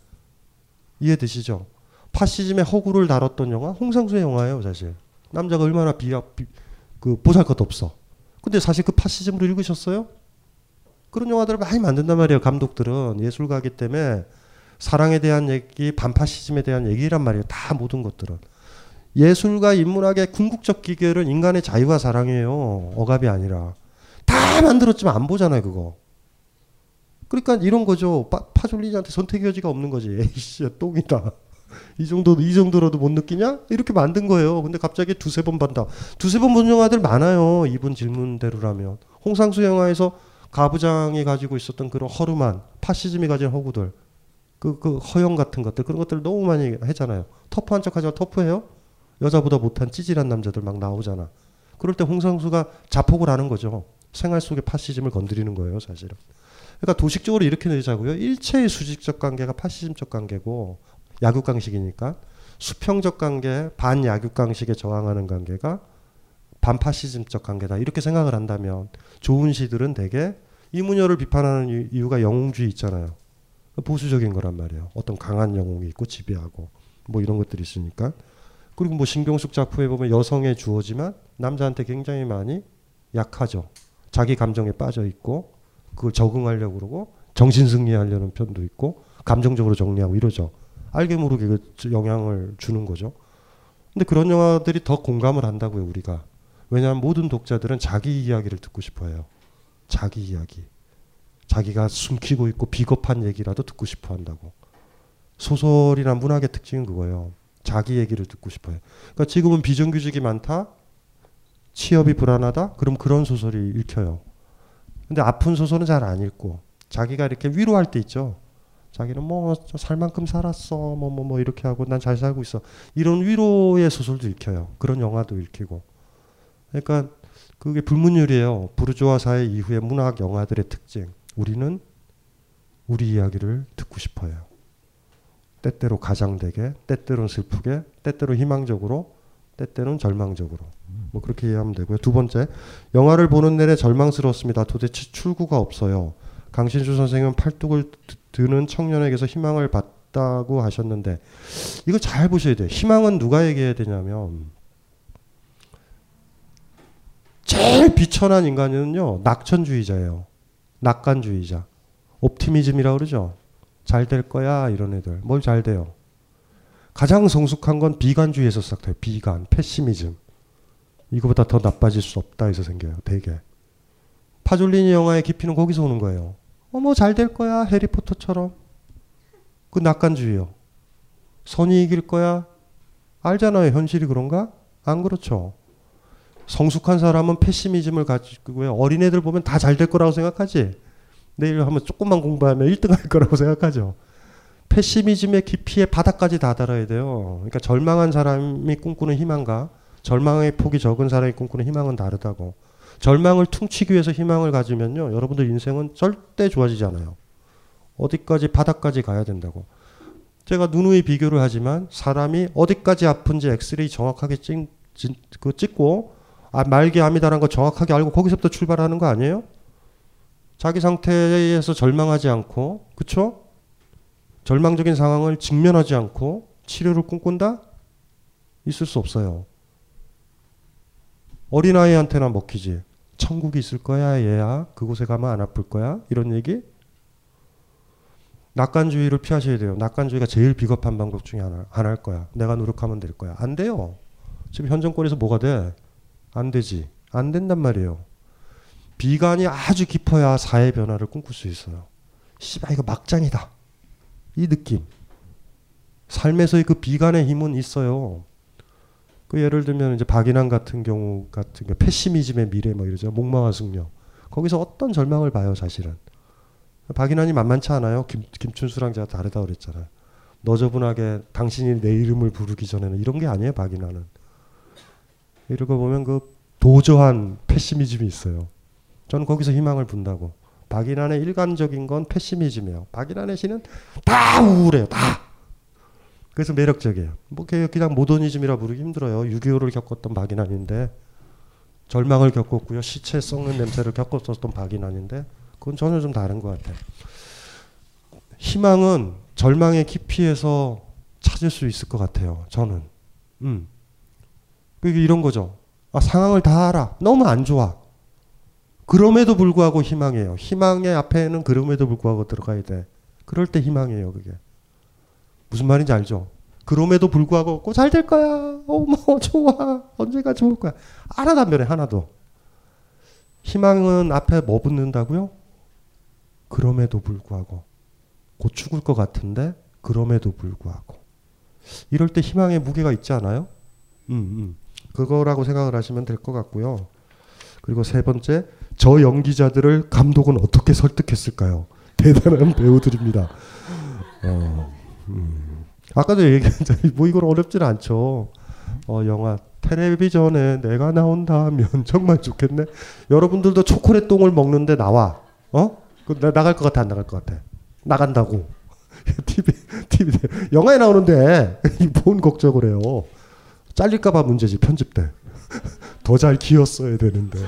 이해되시죠? 파시즘의 허구를 다뤘던 영화 홍상수의 영화예요, 사실. 남자가 얼마나 비하 비, 그 보잘 것 없어. 근데 사실 그 파시즘으로 읽으셨어요? 그런 영화들을 많이 만든단 말이에요. 감독들은 예술가기 때문에 사랑에 대한 얘기, 반파시즘에 대한 얘기란 말이에요. 다 모든 것들은. 예술과 인문학의 궁극적 기결은 인간의 자유와 사랑이에요. 억압이 아니라. 다 만들었지만 안 보잖아요, 그거. 그러니까 이런 거죠. 파, 파졸리니한테 선택의 여지가 없는 거지. 에이씨, 똥이다. 이 정도 이 정도로도 못 느끼냐? 이렇게 만든 거예요. 근데 갑자기 두세 번 본다. 두세 번 본 영화들 많아요. 이분 질문대로라면. 홍상수 영화에서 가부장이 가지고 있었던 그런 허름한 파시즘이 가진 허구들. 그, 그 허영 같은 것들 그런 것들 너무 많이 했잖아요. 터프한 척하지만 터프해요. 여자보다 못한 찌질한 남자들 막 나오잖아. 그럴 때 홍상수가 자폭을 하는 거죠. 생활 속의 파시즘을 건드리는 거예요, 사실은. 그러니까 도식적으로 이렇게 내자고요. 일체의 수직적 관계가 파시즘적 관계고 약육강식이니까 수평적 관계, 반약육강식에 저항하는 관계가 반파시즘적 관계다. 이렇게 생각을 한다면 좋은 시들은 대개 이문열을 비판하는 이- 이유가 영웅주의 있잖아요. 보수적인 거란 말이에요. 어떤 강한 영웅이 있고 지배하고 뭐 이런 것들이 있으니까. 그리고 뭐 신경숙 작품에 보면 여성의 주어지만 남자한테 굉장히 많이 약하죠. 자기 감정에 빠져 있고 그걸 적응하려고 그러고 정신 승리하려는 편도 있고 감정적으로 정리하고 이러죠. 알게 모르게 그 영향을 주는 거죠. 근데 그런 영화들이 더 공감을 한다고요, 우리가. 왜냐하면 모든 독자들은 자기 이야기를 듣고 싶어 해요. 자기 이야기. 자기가 숨기고 있고 비겁한 얘기라도 듣고 싶어 한다고. 소설이나 문학의 특징은 그거예요. 자기 얘기를 듣고 싶어 해요. 그러니까 지금은 비정규직이 많다? 취업이 불안하다? 그럼 그런 소설이 읽혀요. 근데 아픈 소설은 잘 안 읽고 자기가 이렇게 위로할 때 있죠. 자기는 뭐 살 만큼 살았어. 뭐뭐 뭐 이렇게 하고 난 잘 살고 있어. 이런 위로의 소설도 읽혀요. 그런 영화도 읽히고. 그러니까 그게 불문율이에요. 부르주아 사회 이후의 문학 영화들의 특징. 우리는 우리 이야기를 듣고 싶어요. 때때로 가장되게, 때때로는 슬프게, 때때로 희망적으로, 때때로는 절망적으로. 뭐 그렇게 이해하면 되고요. 두 번째, 영화를 보는 내내 절망스러웠습니다. 도대체 출구가 없어요. 강신주 선생은 팔뚝을 드- 드는 청년에게서 희망을 받다고 하셨는데 이거 잘 보셔야 돼요. 희망은 누가 얘기해야 되냐면 제일 비천한 인간은요 낙천주의자예요. 낙관주의자. 옵티미즘이라고 그러죠. 잘 될 거야 이런 애들. 뭘 잘 돼요? 가장 성숙한 건 비관주의에서 시작돼요. 비관, 패시미즘. 이거보다 더 나빠질 수 없다 해서 생겨요. 되게. 파졸리니 영화의 깊이는 거기서 오는 거예요. 어, 뭐잘될 거야. 해리포터처럼. 그 낙관주의요. 선이 이길 거야. 알잖아요. 현실이 그런가? 안 그렇죠. 성숙한 사람은 패시미즘을 가지고요. 어린애들 보면 다 잘 될 거라고 생각하지. 내일 한번 조금만 공부하면 1등 할 거라고 생각하죠. 패시미즘의 깊이에 바닥까지 다다라야 돼요. 그러니까 절망한 사람이 꿈꾸는 희망과 절망의 폭이 적은 사람이 꿈꾸는 희망은 다르다고. 절망을 퉁치기 위해서 희망을 가지면요. 여러분들 인생은 절대 좋아지지 않아요. 어디까지 바닥까지 가야 된다고. 제가 누누이 비교를 하지만 사람이 어디까지 아픈지 엑스레이 정확하게 찍, 찍, 그 찍고 아, 말기 암이다라는 거 정확하게 알고 거기서부터 출발하는 거 아니에요? 자기 상태에서 절망하지 않고 그쵸? 절망적인 상황을 직면하지 않고 치료를 꿈꾼다? 있을 수 없어요. 어린아이한테나 먹히지. 천국이 있을 거야, 얘야. 그곳에 가면 안 아플 거야. 이런 얘기? 낙관주의를 피하셔야 돼요. 낙관주의가 제일 비겁한 방법 중에 하나. 안 할 거야. 내가 노력하면 될 거야. 안 돼요. 지금 현 정권에서 뭐가 돼? 안 되지. 안 된단 말이에요. 비관이 아주 깊어야 사회 변화를 꿈꿀 수 있어요. 씨발 이거 막장이다. 이 느낌. 삶에서의 그 비관의 힘은 있어요. 그 예를 들면 이제 박인환 같은 경우 같은 경우 패시미즘의 미래 뭐 이러죠. 목마와 승려. 거기서 어떤 절망을 봐요, 사실은. 박인환이 만만치 않아요. 김, 김춘수랑 제가 다르다 그랬잖아요. 너저분하게 당신이 내 이름을 부르기 전에는 이런 게 아니에요, 박인환은. 이러고 보면 그 도저한 패시미즘이 있어요. 저는 거기서 희망을 분다고. 박인환의 일관적인 건 패시미즘이에요. 박인환의 시는 다 우울해요. 다. 그래서 매력적이에요. 뭐 그냥 모더니즘이라 부르기 힘들어요. 6.25를 겪었던 박인환인데 절망을 겪었고요. 시체 썩는 냄새를 겪었었던 박인환인데 그건 전혀 좀 다른 것 같아요. 희망은 절망의 깊이에서 찾을 수 있을 것 같아요. 저는. 음. 그게 이런 거죠. 아, 상황을 다 알아. 너무 안 좋아. 그럼에도 불구하고 희망이에요. 희망의 앞에는 그럼에도 불구하고 들어가야 돼. 그럴 때 희망이에요, 그게. 무슨 말인지 알죠? 그럼에도 불구하고 꼭잘될 거야. 어머, 좋아. 언제가 좋을 거야. 하나도 안 변해, 하나도. 희망은 앞에 뭐 붙는다고요? 그럼에도 불구하고. 곧 죽을 것 같은데, 그럼에도 불구하고. 이럴 때 희망의 무게가 있지 않아요? 음, 음. 그거라고 생각을 하시면 될 것 같고요. 그리고 세 번째, 저 연기자들을 감독은 어떻게 설득했을까요? 대단한 배우들입니다. 어, 음. 아까도 얘기했잖아요. 뭐 이건 어렵진 않죠. 어, 영화 텔레비전에 내가 나온다면 정말 좋겠네. 여러분들도 초콜릿 똥을 먹는데 나와. 어? 그 나, 나갈 것 같아, 안 나갈 것 같아. 나간다고. TV, TV, 영화에 나오는데 뭔 걱정을 해요. 잘릴까봐 문제지 편집 때. 더잘 키웠어야 되는데.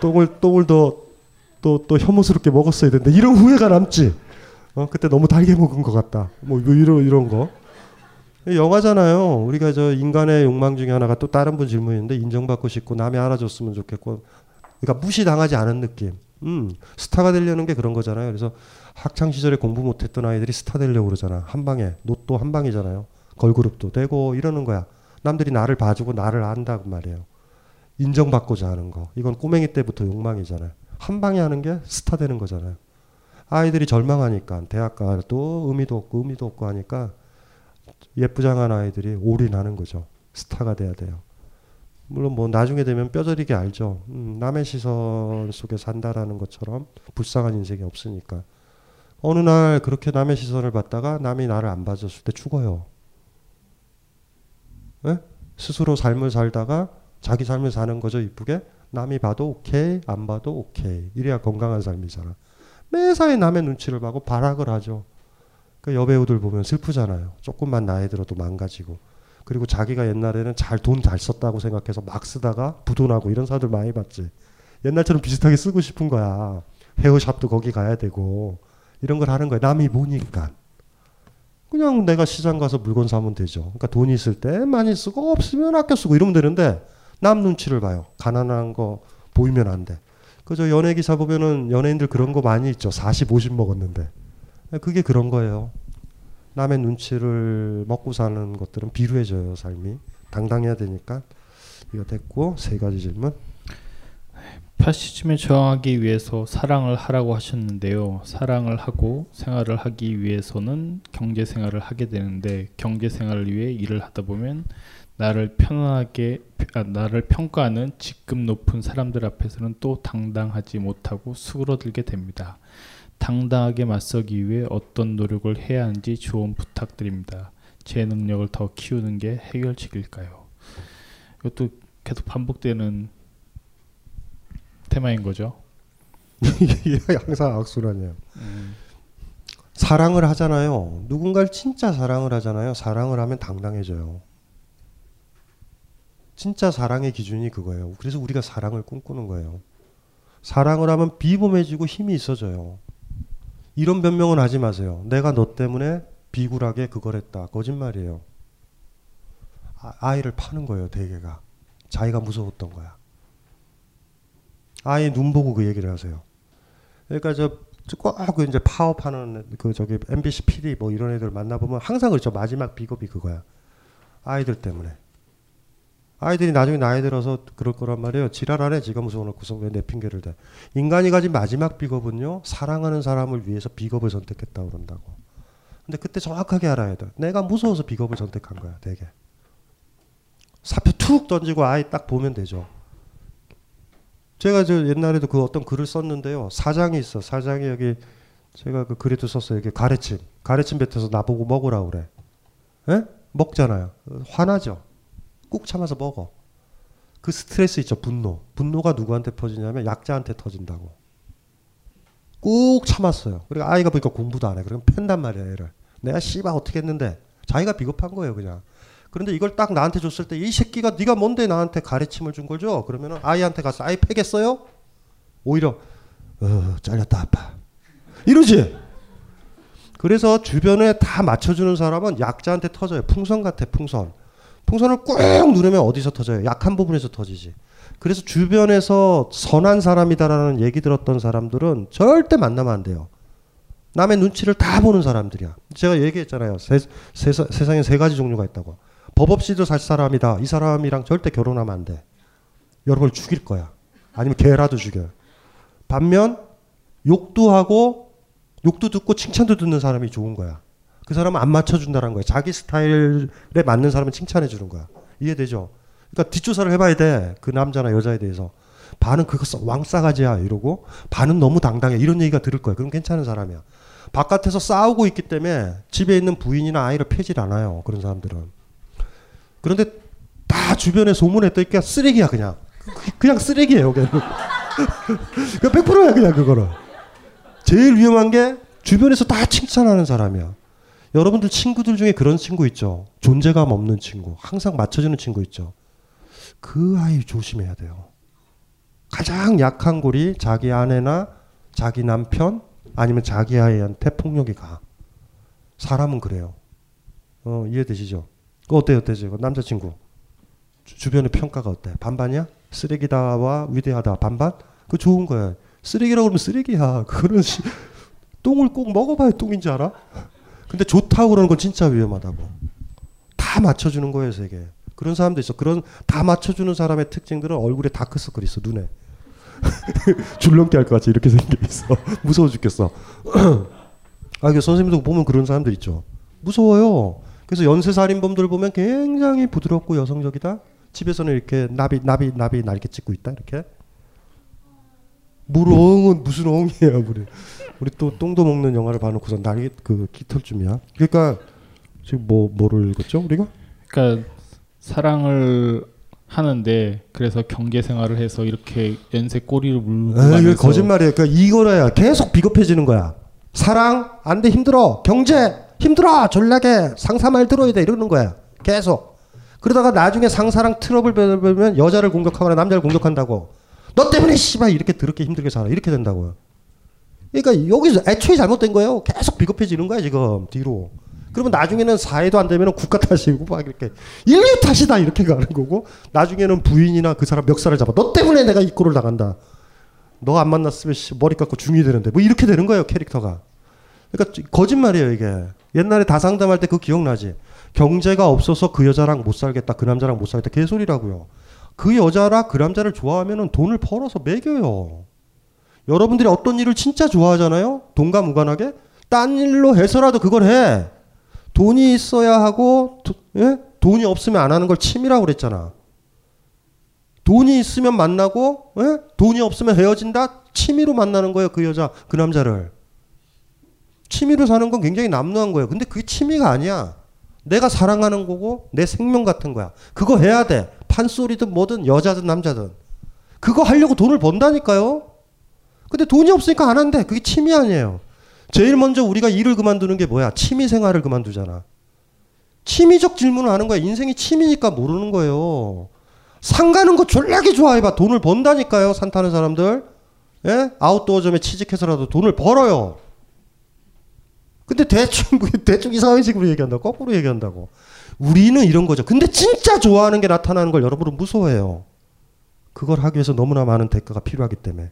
똥을 똥을 더 또또 또 혐오스럽게 먹었어야 되는데 이런 후회가 남지. 어 그때 너무 달게 먹은 것 같다. 뭐 이런 이런 거. 영화잖아요. 우리가 저 인간의 욕망 중에 하나가 또 다른 분 질문인데 인정받고 싶고 남이 알아줬으면 좋겠고, 그러니까 무시당하지 않은 느낌. 음, 스타가 되려는 게 그런 거잖아요. 그래서 학창 시절에 공부 못했던 아이들이 스타 되려고 그러잖아. 한 방에 노또 한 방이잖아요. 걸그룹도 되고 이러는 거야. 남들이 나를 봐주고 나를 안다고 말이에요. 인정받고자 하는 거. 이건 꼬맹이 때부터 욕망이잖아요. 한 방에 하는 게 스타 되는 거잖아요. 아이들이 절망하니까 대학 가도 의미도 없고 의미도 없고 하니까 예쁘장한 아이들이 올인하는 거죠. 스타가 돼야 돼요. 물론 뭐 나중에 되면 뼈저리게 알죠. 음, 남의 시선 속에 산다라는 것처럼 불쌍한 인생이 없으니까. 어느 날 그렇게 남의 시선을 받다가 남이 나를 안 봐줬을 때 죽어요. 네? 스스로 삶을 살다가 자기 삶을 사는 거죠 이쁘게 남이 봐도 오케이 안 봐도 오케이 이래야 건강한 삶이잖아 매사에 남의 눈치를 봐고 발악을 하죠. 그 여배우들 보면 슬프잖아요. 조금만 나이 들어도 망가지고. 그리고 자기가 옛날에는 잘 돈 잘 썼다고 생각해서 막 쓰다가 부도나고 이런 사람들 많이 봤지. 옛날처럼 비슷하게 쓰고 싶은 거야. 헤어샵도 거기 가야 되고. 이런 걸 하는 거야. 남이 보니까. 그냥 내가 시장 가서 물건 사면 되죠. 그러니까 돈이 있을 때 많이 쓰고 없으면 아껴 쓰고 이러면 되는데 남 눈치를 봐요. 가난한 거 보이면 안 돼. 그저 연예 기사 보면은 연예인들 그런 거 많이 있죠. 40, 50 먹었는데. 그게 그런 거예요. 남의 눈치를 먹고 사는 것들은 비루해져요, 삶이. 당당해야 되니까. 이거 됐고 세 가지 질문. 파시즘에 저항하기 위해서 사랑을 하라고 하셨는데요. 사랑을 하고 생활을 하기 위해서는 경제 생활을 하게 되는데 경제 생활을 위해 일을 하다 보면 나를 편하게 아, 나를 평가하는 직급 높은 사람들 앞에서는 또 당당하지 못하고 수그러들게 됩니다. 당당하게 맞서기 위해 어떤 노력을 해야 하는지 조언 부탁드립니다. 제 능력을 더 키우는 게 해결책일까요? 이것도 계속 반복되는 테마인 거죠. 항상 악순환이에요. 사랑을 하잖아요. 누군가를 진짜 사랑을 하잖아요. 사랑을 하면 당당해져요. 진짜 사랑의 기준이 그거예요. 그래서 우리가 사랑을 꿈꾸는 거예요. 사랑을 하면 비범해지고 힘이 있어져요. 이런 변명은 하지 마세요. 내가 너 때문에 비굴하게 그걸 했다. 거짓말이에요. 아, 이를 파는 거예요, 대개가. 자기가 무서웠던 거야. 아이 눈 보고 그 얘기를 하세요. 그러니까 저꼭 이제 파업하는 그 저기 MBC PD 뭐 이런 애들 만나보면 항상 그렇죠. 마지막 비겁이 그거야. 아이들 때문에. 아이들이 나중에 나이 들어서 그럴 거란 말이에요. 지랄하네 지가 무서워놓고서 왜 내 핑계를 대. 인간이 가진 마지막 비겁은요. 사랑하는 사람을 위해서 비겁을 선택했다 그런다고. 근데 그때 정확하게 알아야 돼. 내가 무서워서 비겁을 선택한 거야. 되게. 사표 툭 던지고 아이 딱 보면 되죠. 제가 저 옛날에도 그 어떤 글을 썼는데요. 사장이 있어. 사장이 여기 제가 그 글에도 썼어요. 이게 가래침. 가래침 뱉어서 나보고 먹으라 그래. 에? 먹잖아요. 화나죠. 꾹 참아서 먹어. 그 스트레스 있죠. 분노. 분노가 누구한테 퍼지냐면 약자한테 터진다고. 꾹 참았어요. 그리고 아이가 보니까 공부도 안 해. 그러면 팬단 말이야, 얘를. 내가 씨발 어떻게 했는데 자기가 비겁한 거예요, 그냥. 그런데 이걸 딱 나한테 줬을 때 이 새끼가 네가 뭔데 나한테 가르침을 준 거죠? 그러면은 아이한테 가서 아이 패겠어요? 오히려 어, 잘렸다 아빠. 이러지. 그래서 주변에 다 맞춰주는 사람은 약자한테 터져요. 풍선 같아 풍선. 풍선을 꾹 누르면 어디서 터져요? 약한 부분에서 터지지. 그래서 주변에서 선한 사람이다라는 얘기 들었던 사람들은 절대 만나면 안 돼요. 남의 눈치를 다 보는 사람들이야. 제가 얘기했잖아요. 세, 세, 세상에 세 가지 종류가 있다고. 법 없이도 살 사람이다. 이 사람이랑 절대 결혼하면 안 돼. 여러분을 죽일 거야. 아니면 개라도 죽여요. 반면 욕도 하고 욕도 듣고 칭찬도 듣는 사람이 좋은 거야. 그 사람은 안 맞춰준다는 거야. 자기 스타일에 맞는 사람은 칭찬해 주는 거야. 이해되죠? 그러니까 뒷조사를 해봐야 돼. 그 남자나 여자에 대해서. 반은 그거 왕싸가지야 이러고 반은 너무 당당해 이런 얘기가 들을 거야. 그럼 괜찮은 사람이야. 바깥에서 싸우고 있기 때문에 집에 있는 부인이나 아이를 패질 않아요. 그런 사람들은. 그런데 다 주변에 소문에 떠있기가 쓰레기야 그냥. 그냥 쓰레기예요. 그냥. 그 100%야 그냥 그거는. 제일 위험한 게 주변에서 다 칭찬하는 사람이야. 여러분들 친구들 중에 그런 친구 있죠. 존재감 없는 친구. 항상 맞춰주는 친구 있죠. 그 아이 조심해야 돼요. 가장 약한 골이 자기 아내나 자기 남편 아니면 자기 아이한테 폭력이 가. 사람은 그래요. 어, 이해되시죠? 그 어때요, 어때요? 남자친구. 주, 변의 평가가 어때? 반반이야? 쓰레기다와 위대하다. 반반? 그 좋은 거야. 쓰레기라고 그러면 쓰레기야. 그런 시, 똥을 꼭 먹어봐야 똥인지 알아? 근데 좋다고 그러는 건 진짜 위험하다고. 다 맞춰주는 거예요, 세계. 그런 사람도 있어. 그런 다 맞춰주는 사람의 특징들은 얼굴에 다크서클 있어, 눈에. 줄넘기 할 것 같이 이렇게 생겨 있어. 무서워 죽겠어. 아, 그 선생님도 보면 그런 사람들 있죠. 무서워요. 그래서 연쇄살인범들 보면 굉장히 부드럽고 여성적이다. 집에서는 이렇게 나비 나비 나비 날개 찍고 있다 이렇게. 물 엉은 무슨 엉이에요, 우리. 우리 또 똥도 먹는 영화를 봐놓고서 날개 그 깃털쯤이야. 그러니까 지금 뭐 뭐를 읽었죠 우리가? 그러니까 사랑을 하는데 그래서 경제 생활을 해서 이렇게 연쇄 꼬리를 물고 에이, 거짓말이에요. 그러니까 이거래야 계속 비겁해지는 거야. 사랑 안돼 힘들어. 경제 힘들어. 전략에 상사 말 들어야 돼 이러는 거야. 계속. 그러다가 나중에 상사랑 트러블 벨면 여자를 공격하거나 남자를 공격한다고. 너 때문에 씨발 이렇게 더럽게 힘들게 살아. 이렇게 된다고요. 그러니까 여기서 애초에 잘못된 거예요. 계속 비겁해지는 거야 지금 뒤로. 그러면 나중에는 사회도 안 되면 국가 탓이고 막 이렇게 인류 탓이다 이렇게 가는 거고 나중에는 부인이나 그 사람 멱살을 잡아 너 때문에 내가 이 꼴을 당한다 너 안 만났으면 씨, 머리 깎고 중이 되는데 뭐 이렇게 되는 거예요 캐릭터가. 그러니까 거짓말이에요 이게. 옛날에 다 상담할 때 그 기억나지? 경제가 없어서 그 여자랑 못 살겠다, 그 남자랑 못 살겠다 개소리라고요. 그 여자라 그 남자를 좋아하면은 돈을 벌어서 매겨요. 여러분들이 어떤 일을 진짜 좋아하잖아요. 돈과 무관하게 딴 일로 해서라도 그걸 해. 돈이 있어야 하고 도, 예? 돈이 없으면 안 하는 걸 취미라고 그랬잖아. 돈이 있으면 만나고 예? 돈이 없으면 헤어진다. 취미로 만나는 거예요. 그 여자, 그 남자를. 취미로 사는 건 굉장히 남루한 거예요. 근데 그게 취미가 아니야. 내가 사랑하는 거고 내 생명 같은 거야. 그거 해야 돼. 판소리든 뭐든 여자든 남자든. 그거 하려고 돈을 번다니까요. 근데 돈이 없으니까 안 한대. 그게 취미 아니에요. 제일 먼저 우리가 일을 그만두는 게 뭐야? 취미 생활을 그만두잖아. 취미적 질문을 하는 거야. 인생이 취미니까 모르는 거예요. 상 가는 거 졸라게 좋아해봐. 돈을 번다니까요. 산 타는 사람들. 예? 아웃도어점에 취직해서라도 돈을 벌어요. 근데 대충 대충 이상식으로 얘기한다. 거꾸로 얘기한다고. 우리는 이런 거죠. 근데 진짜 좋아하는 게 나타나는 걸 여러분은 무서워해요. 그걸 하기 위해서 너무나 많은 대가가 필요하기 때문에.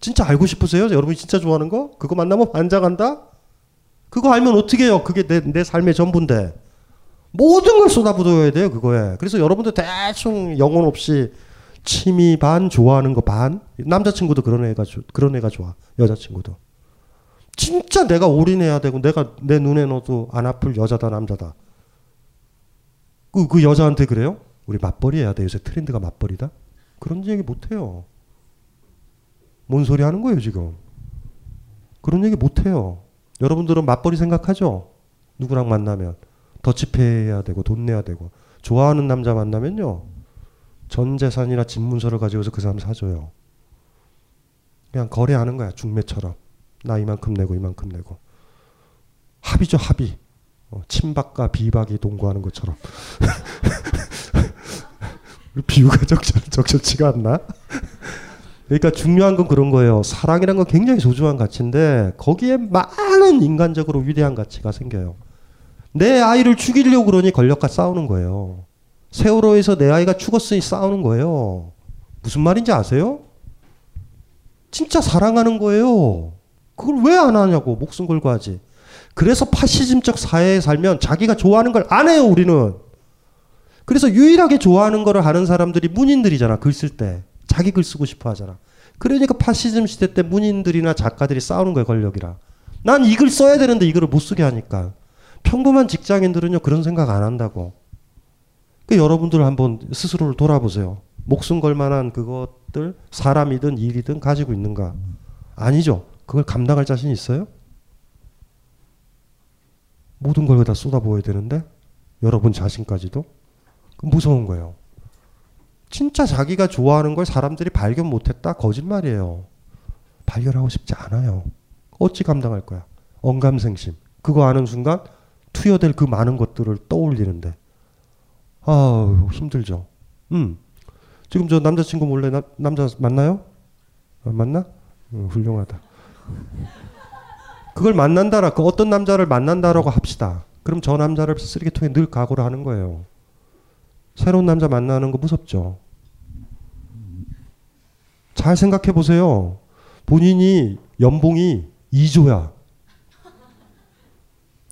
진짜 알고 싶으세요? 여러분이 진짜 좋아하는 거? 그거 만나면 반장한다? 그거 알면 어떻게 해요? 그게 내, 내 삶의 전부인데. 모든 걸 쏟아부어야 돼요, 그거에. 그래서 여러분들 대충 영혼 없이 취미 반, 좋아하는 거 반. 남자친구도 그런 애가, 그런 애가 좋아. 여자친구도. 진짜 내가 올인해야 되고 내가 내 눈에 넣어도 안 아플 여자다 남자다. 그, 그 여자한테 그래요? 우리 맞벌이 해야 돼. 요새 트렌드가 맞벌이다. 그런 얘기 못 해요. 뭔 소리 하는 거예요, 지금? 그런 얘기 못 해요. 여러분들은 맞벌이 생각하죠? 누구랑 만나면. 더치페이해야 되고, 돈 내야 되고. 좋아하는 남자 만나면요. 전 재산이나 집 문서를 가지고서 그 사람 사줘요. 그냥 거래하는 거야, 중매처럼. 나 이만큼 내고 이만큼 내고 합의죠 합의 어, 친박과 비박이 동거하는 것처럼 비유가 적절, 적절치가 않나? 그러니까 중요한 건 그런 거예요. 사랑이란 건 굉장히 소중한 가치인데 거기에 많은 인간적으로 위대한 가치가 생겨요. 내 아이를 죽이려고 그러니 권력과 싸우는 거예요. 세월호에서 내 아이가 죽었으니 싸우는 거예요. 무슨 말인지 아세요? 진짜 사랑하는 거예요. 그걸 왜 안 하냐고 목숨 걸고 하지. 그래서 파시즘적 사회에 살면 자기가 좋아하는 걸 안 해요 우리는. 그래서 유일하게 좋아하는 거를 하는 사람들이 문인들이잖아 글 쓸 때. 자기 글 쓰고 싶어 하잖아. 그러니까 파시즘 시대 때 문인들이나 작가들이 싸우는 거예요 권력이랑. 난이 글 써야 되는데 이 글을 못 쓰게 하니까. 평범한 직장인들은요 그런 생각 안 한다고. 그 여러분들 한번 스스로를 돌아보세요. 목숨 걸 만한 그것들 사람이든 일이든 가지고 있는가? 아니죠. 그걸 감당할 자신 있어요? 모든 걸 다 쏟아부어야 되는데 여러분 자신까지도 무서운 거예요. 진짜 자기가 좋아하는 걸 사람들이 발견 못했다 거짓말이에요. 발견하고 싶지 않아요. 어찌 감당할 거야? 언감생심. 그거 아는 순간 투여될 그 많은 것들을 떠올리는데 아 힘들죠. 음 지금 저 남자친구 몰래 나, 남자 만나요? 아, 만나? 음, 훌륭하다. 그걸 만난다라 그 어떤 남자를 만난다라고 합시다. 그럼 저 남자를 쓰레기통에 늘 각오를 하는 거예요. 새로운 남자 만나는 거 무섭죠. 잘 생각해 보세요. 본인이 연봉이 2조야.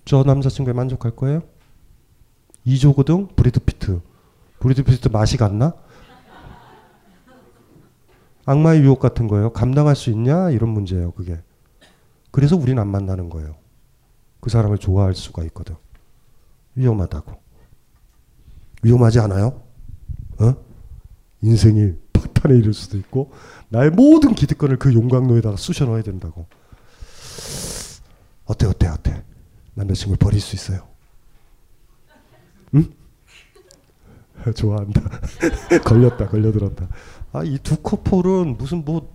저 남자친구에 만족할 거예요? 2조거든? 브래드 피트. 브래드 피트 맛이 갔나? 악마의 유혹 같은 거예요. 감당할 수 있냐? 이런 문제예요, 그게. 그래서 우리는 안 만나는 거예요. 그 사람을 좋아할 수가 있거든. 위험하다고. 위험하지 않아요? 어? 인생이 파탄에 이를 수도 있고 나의 모든 기득권을 그 용광로에다가 쑤셔 넣어야 된다고. 어때 어때 어때? 남자친구를 버릴 수 있어요. 응? 좋아한다. 걸렸다 걸려들었다. 아이 두 커플은 무슨 뭐뭐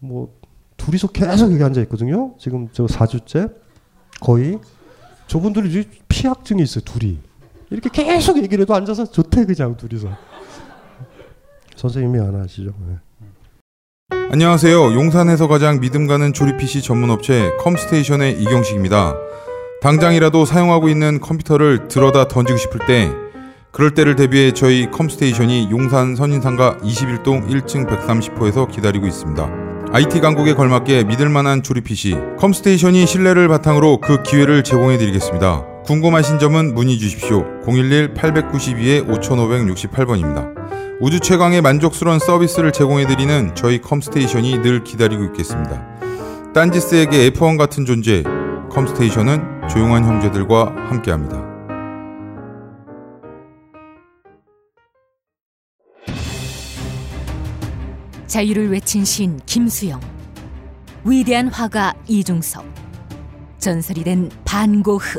뭐 둘이서 계속 여기 앉아 있거든요. 지금 저 4주째 거의 저분들이 피학증이 있어요. 둘이 이렇게 계속 얘기를 해도 앉아서 좋대 그냥 둘이서 선생님이 안 하시죠. 네. 안녕하세요. 용산에서 가장 믿음 가는 조립 PC 전문 업체 컴스테이션의 이경식입니다. 당장이라도 사용하고 있는 컴퓨터를 들어다 던지고 싶을 때 그럴 때를 대비해 저희 컴스테이션이 용산 선인상가 21동 1층 130호에서 기다리고 있습니다. IT 강국에 걸맞게 믿을 만한 조립 PC 컴스테이션이 신뢰를 바탕으로 그 기회를 제공해 드리겠습니다. 궁금하신 점은 문의 주십시오. 011-892-5568번입니다. 우주 최강의 만족스러운 서비스를 제공해 드리는 저희 컴스테이션이 늘 기다리고 있겠습니다. 딴지스에게 F1 같은 존재 컴스테이션은 조용한 형제들과 함께합니다. 자유를 외친 시인 김수영, 위대한 화가 이중섭, 전설이 된 반고흐.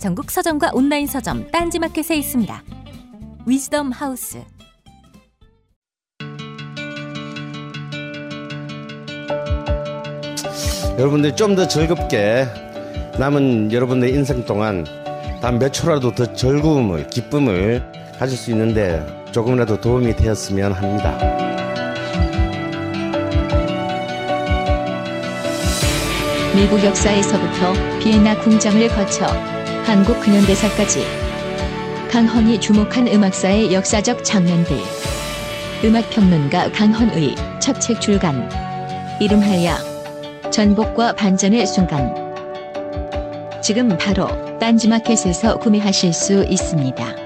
전국 서점과 온라인 서점 딴지마켓에 있습니다. 위즈덤 하우스. 여러분들 좀 더 즐겁게 남은 여러분의 인생 동안 단 몇 초라도 더 즐거움을 기쁨을 가질 수 있는데 조금이라도 도움이 되었으면 합니다. 미국 역사에서부터 비엔나 궁정을 거쳐 한국 근현대사까지. 강헌이 주목한 음악사의 역사적 장면들. 음악평론가 강헌의 첫 책 출간. 이름하여 전복과 반전의 순간. 지금 바로 딴지마켓에서 구매하실 수 있습니다.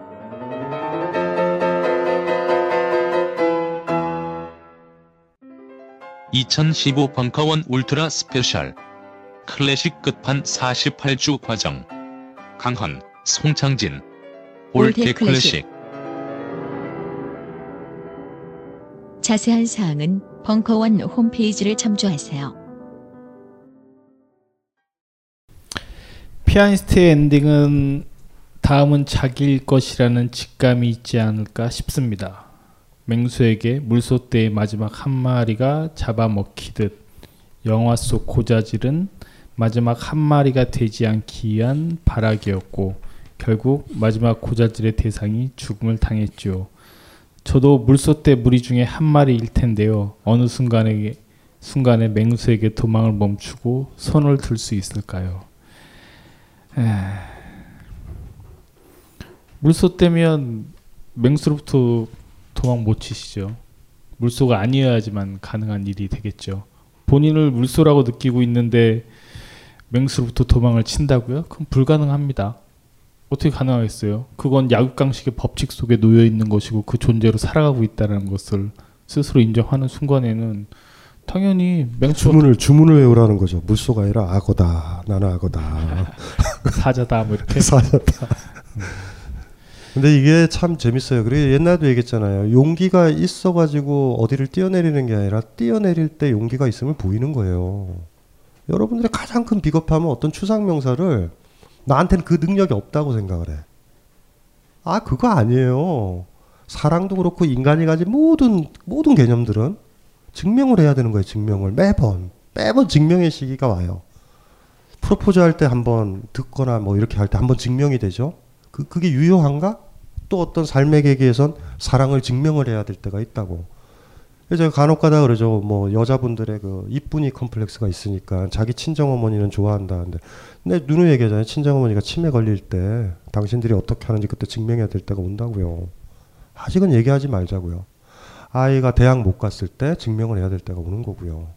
(2015) 벙커원 Ultra Special. 클래식 끝판 48주 과정. 강헌, 송창진. Old Classic. 자세한 사항은 벙커원 홈페이지를 참조하세요. 피아니스트의 엔딩은 다음은 자기일 것이라는 직감이 있지 않을까 싶습니다. 맹수에게 물소대의 마지막 한 마리가 잡아먹히듯 영화 속 고자질은 마지막 한 마리가 되지 않기 위한 발악이었고 결국 마지막 고자질의 대상이 죽음을 당했죠. 저도 물소대 무리 중에 한 마리일 텐데요. 어느 순간에 순간에 맹수에게 도망을 멈추고 손을 들 수 있을까요? 에... 물소대면 맹수로부터 도망 못 치시죠. 물소가 아니어야지만 가능한 일이 되겠죠. 본인을 물소라고 느끼고 있는데 맹수로부터 도망을 친다고요? 그럼 불가능합니다. 어떻게 가능하겠어요? 그건 약육강식의 법칙 속에 놓여 있는 것이고 그 존재로 살아가고 있다는 것을 스스로 인정하는 순간에는 당연히 맹수 주문을 주문을 외우라는 거죠. 물소가 아니라 악어다. 나는 악어다. 사자다 뭐 이렇게 사자다. 근데 이게 참 재밌어요. 그리고 옛날도 얘기했잖아요. 용기가 있어가지고 어디를 뛰어내리는 게 아니라 뛰어내릴 때 용기가 있으면 보이는 거예요. 여러분들의 가장 큰 비겁함은 어떤 추상명사를 나한테는 그 능력이 없다고 생각을 해. 아, 그거 아니에요. 사랑도 그렇고 인간이 가진 모든, 모든 개념들은 증명을 해야 되는 거예요, 증명을. 매번. 매번 증명의 시기가 와요. 프로포즈 할 때 한번 듣거나 뭐 이렇게 할 때 한번 증명이 되죠. 그, 그게 유효한가? 또 어떤 삶의 계기에선 사랑을 증명을 해야 될 때가 있다고. 제가 간혹 가다 그러죠. 뭐 여자분들의 그 이쁜이 컴플렉스가 있으니까 자기 친정 어머니는 좋아한다는데 근데 누누 얘기하잖아요. 친정 어머니가 치매 걸릴 때 당신들이 어떻게 하는지 그때 증명해야 될 때가 온다고요. 아직은 얘기하지 말자고요. 아이가 대학 못 갔을 때 증명을 해야 될 때가 오는 거고요.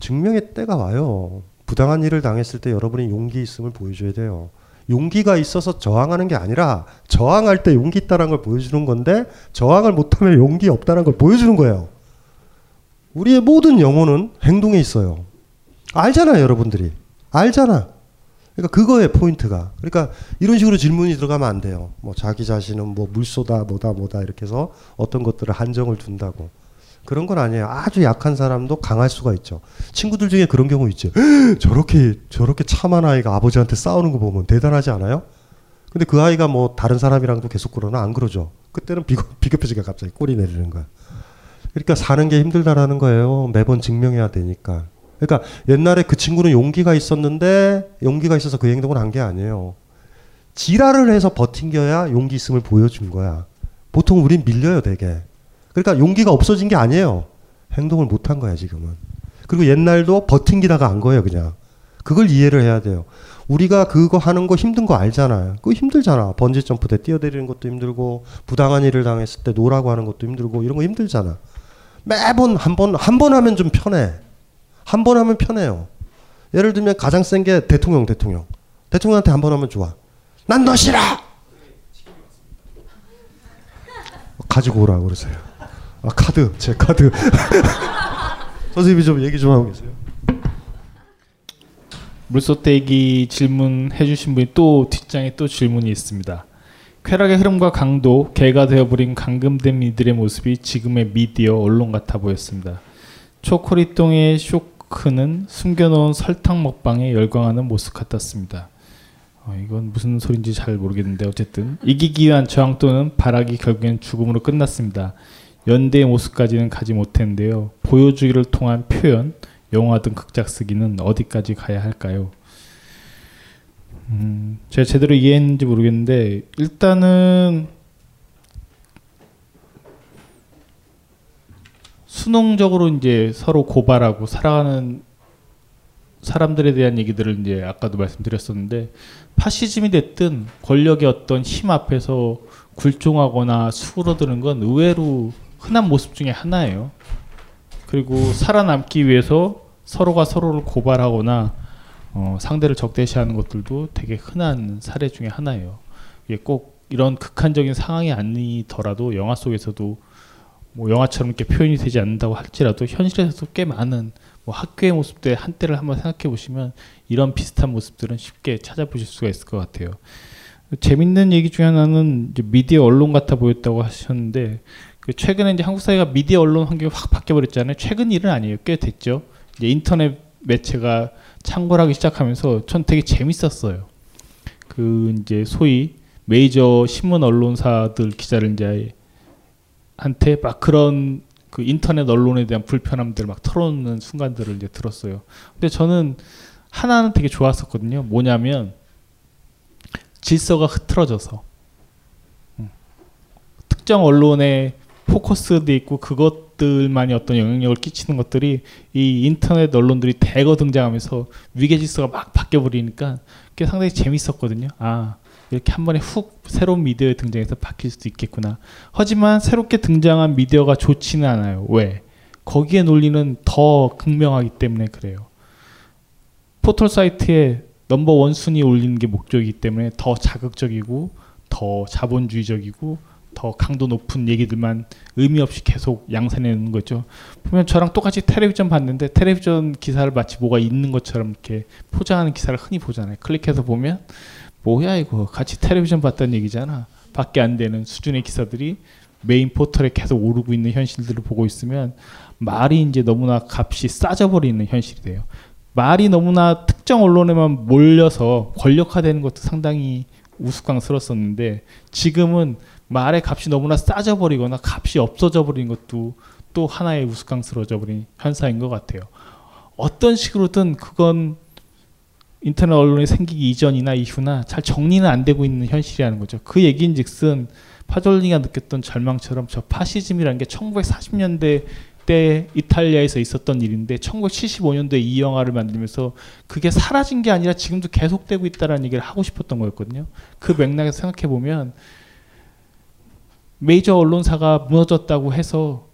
증명의 때가 와요. 부당한 일을 당했을 때 여러분이 용기 있음을 보여줘야 돼요. 용기가 있어서 저항하는 게 아니라 저항할 때 용기 있다는 걸 보여주는 건데 저항을 못하면 용기 없다는 걸 보여주는 거예요. 우리의 모든 영혼은 행동에 있어요. 알잖아요, 여러분들이. 알잖아. 그러니까 그거에 포인트가. 그러니까 이런 식으로 질문이 들어가면 안 돼요. 뭐 자기 자신은 뭐 물소다 뭐다 뭐다 이렇게 해서 어떤 것들을 한정을 둔다고. 그런 건 아니에요. 아주 약한 사람도 강할 수가 있죠. 친구들 중에 그런 경우 있죠. 저렇게 저렇게 참한 아이가 아버지한테 싸우는 거 보면 대단하지 않아요? 근데 그 아이가 뭐 다른 사람이랑도 계속 그러나 안 그러죠. 그때는 비겁, 비겁해지니까 갑자기 꼬리 내리는 거야. 그러니까 사는 게 힘들다라는 거예요. 매번 증명해야 되니까. 그러니까 옛날에 그 친구는 용기가 있었는데 용기가 있어서 그 행동을 한 게 아니에요. 지랄을 해서 버틴겨야 용기 있음을 보여준 거야. 보통 우린 밀려요, 되게. 그러니까 용기가 없어진 게 아니에요. 행동을 못 한 거야, 지금은. 그리고 옛날도 버팅기다가 한 거예요, 그냥. 그걸 이해를 해야 돼요. 우리가 그거 하는 거 힘든 거 알잖아요. 그거 힘들잖아. 번지 점프 때 뛰어내리는 것도 힘들고, 부당한 일을 당했을 때 no라고 하는 것도 힘들고, 이런 거 힘들잖아. 매번 한 번, 한 번 하면 좀 편해. 한 번 하면 편해요. 예를 들면 가장 센 게 대통령, 대통령. 대통령한테 한 번 하면 좋아. 난 너 싫어! 가지고 오라고 그러세요. 아, 카드, 제 카드. 선생님이 좀 얘기 좀 하고 계세요. 물소떼기 질문해 주신 분이 또 뒷장에 또 질문이 있습니다. 쾌락의 흐름과 강도, 개가 되어버린 감금된 이들의 모습이 지금의 미디어 언론 같아 보였습니다. 초코리똥의 쇼크는 숨겨놓은 설탕 먹방에 열광하는 모습 같았습니다. 어, 이건 무슨 소린지 잘 모르겠는데 어쨌든 이기기 위한 저항 또는 발악이 결국엔 죽음으로 끝났습니다. 연대의 모습까지는 가지 못했는데요. 보여주기를 통한 표현, 영화 등 극작 쓰기는 어디까지 가야 할까요? 음, 제가 제대로 이해했는지 모르겠는데 일단은 수능적으로 이제 서로 고발하고 살아가는 사람들에 대한 얘기들을 이제 아까도 말씀드렸었는데 파시즘이 됐든 권력의 어떤 힘 앞에서 굴종하거나 수그러드는 건 의외로 흔한 모습 중에 하나예요. 그리고 살아남기 위해서 서로가 서로를 고발하거나 어, 상대를 적대시하는 것들도 되게 흔한 사례 중에 하나예요. 이게 꼭 이런 극한적인 상황이 아니더라도 영화 속에서도 뭐 영화처럼 이렇게 표현이 되지 않는다고 할지라도 현실에서도 꽤 많은 뭐 학교의 모습들 한때를 한번 생각해 보시면 이런 비슷한 모습들은 쉽게 찾아보실 수가 있을 것 같아요. 재밌는 얘기 중에 하나는 미디어 언론 같아 보였다고 하셨는데 그 최근에 이제 한국 사회가 미디어 언론 환경이 확 바뀌어 버렸잖아요. 최근 일은 아니에요. 꽤 됐죠. 이제 인터넷 매체가 창궐하기 시작하면서 전 되게 재밌었어요. 그 이제 소위 메이저 신문 언론사들 기자를 이제 한테 막 그런 그 인터넷 언론에 대한 불편함들 막 털어놓는 순간들을 이제 들었어요. 근데 저는 하나는 되게 좋았었거든요. 뭐냐면 질서가 흐트러져서 음. 특정 언론에 포커스돼 있고 그것들만이 어떤 영향력을 끼치는 것들이 이 인터넷 언론들이 대거 등장하면서 위계 질서가 막 바뀌어 버리니까 그게 상당히 재밌었거든요. 아 이렇게 한 번에 훅 새로운 미디어에 등장해서 바뀔 수도 있겠구나. 하지만 새롭게 등장한 미디어가 좋지는 않아요. 왜? 거기에 논리는 더 극명하기 때문에 그래요. 포털 사이트에 넘버 원 순위 올리는 게 목적이기 때문에 더 자극적이고 더 자본주의적이고 더 강도 높은 얘기들만 의미 없이 계속 양산해내는 거죠. 보면 저랑 똑같이 텔레비전 봤는데 텔레비전 기사를 마치 뭐가 있는 것처럼 이렇게 포장하는 기사를 흔히 보잖아요. 클릭해서 보면 뭐야 이거 같이 텔레비전 봤다는 얘기잖아. 밖에 안 되는 수준의 기사들이 메인 포털에 계속 오르고 있는 현실들을 보고 있으면 말이 이제 너무나 값이 싸져버리는 현실이 돼요. 말이 너무나 특정 언론에만 몰려서 권력화되는 것도 상당히 우스꽝스럽었는데 지금은 말의 값이 너무나 싸져 버리거나 값이 없어져 버린 것도 또 하나의 우스꽝스러워져 버린 현상인 것 같아요. 어떤 식으로든 그건 인터넷 언론이 생기기 이전이나 이후나 잘 정리는 안 되고 있는 현실이라는 거죠. 그 얘기인즉슨 파졸리가 느꼈던 절망처럼 저 파시즘이라는 게 1940년대 때 이탈리아에서 있었던 일인데 1975년도에 이 영화를 만들면서 그게 사라진 게 아니라 지금도 계속되고 있다라는 얘기를 하고 싶었던 거였거든요. 그 맥락에서 생각해 보면 메이저 언론사가 무너졌다고 해서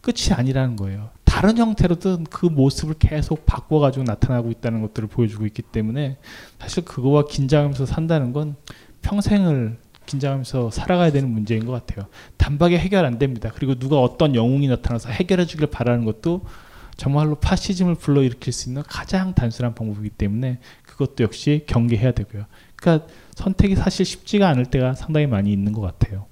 끝이 아니라는 거예요. 다른 형태로든 그 모습을 계속 바꿔가지고 나타나고 있다는 것들을 보여주고 있기 때문에 사실 그거와 긴장하면서 산다는 건 평생을 긴장하면서 살아가야 되는 문제인 것 같아요. 단박에 해결 안 됩니다. 그리고 누가 어떤 영웅이 나타나서 해결해 주길 바라는 것도 정말로 파시즘을 불러일으킬 수 있는 가장 단순한 방법이기 때문에 그것도 역시 경계해야 되고요. 그러니까 선택이 사실 쉽지가 않을 때가 상당히 많이 있는 것 같아요.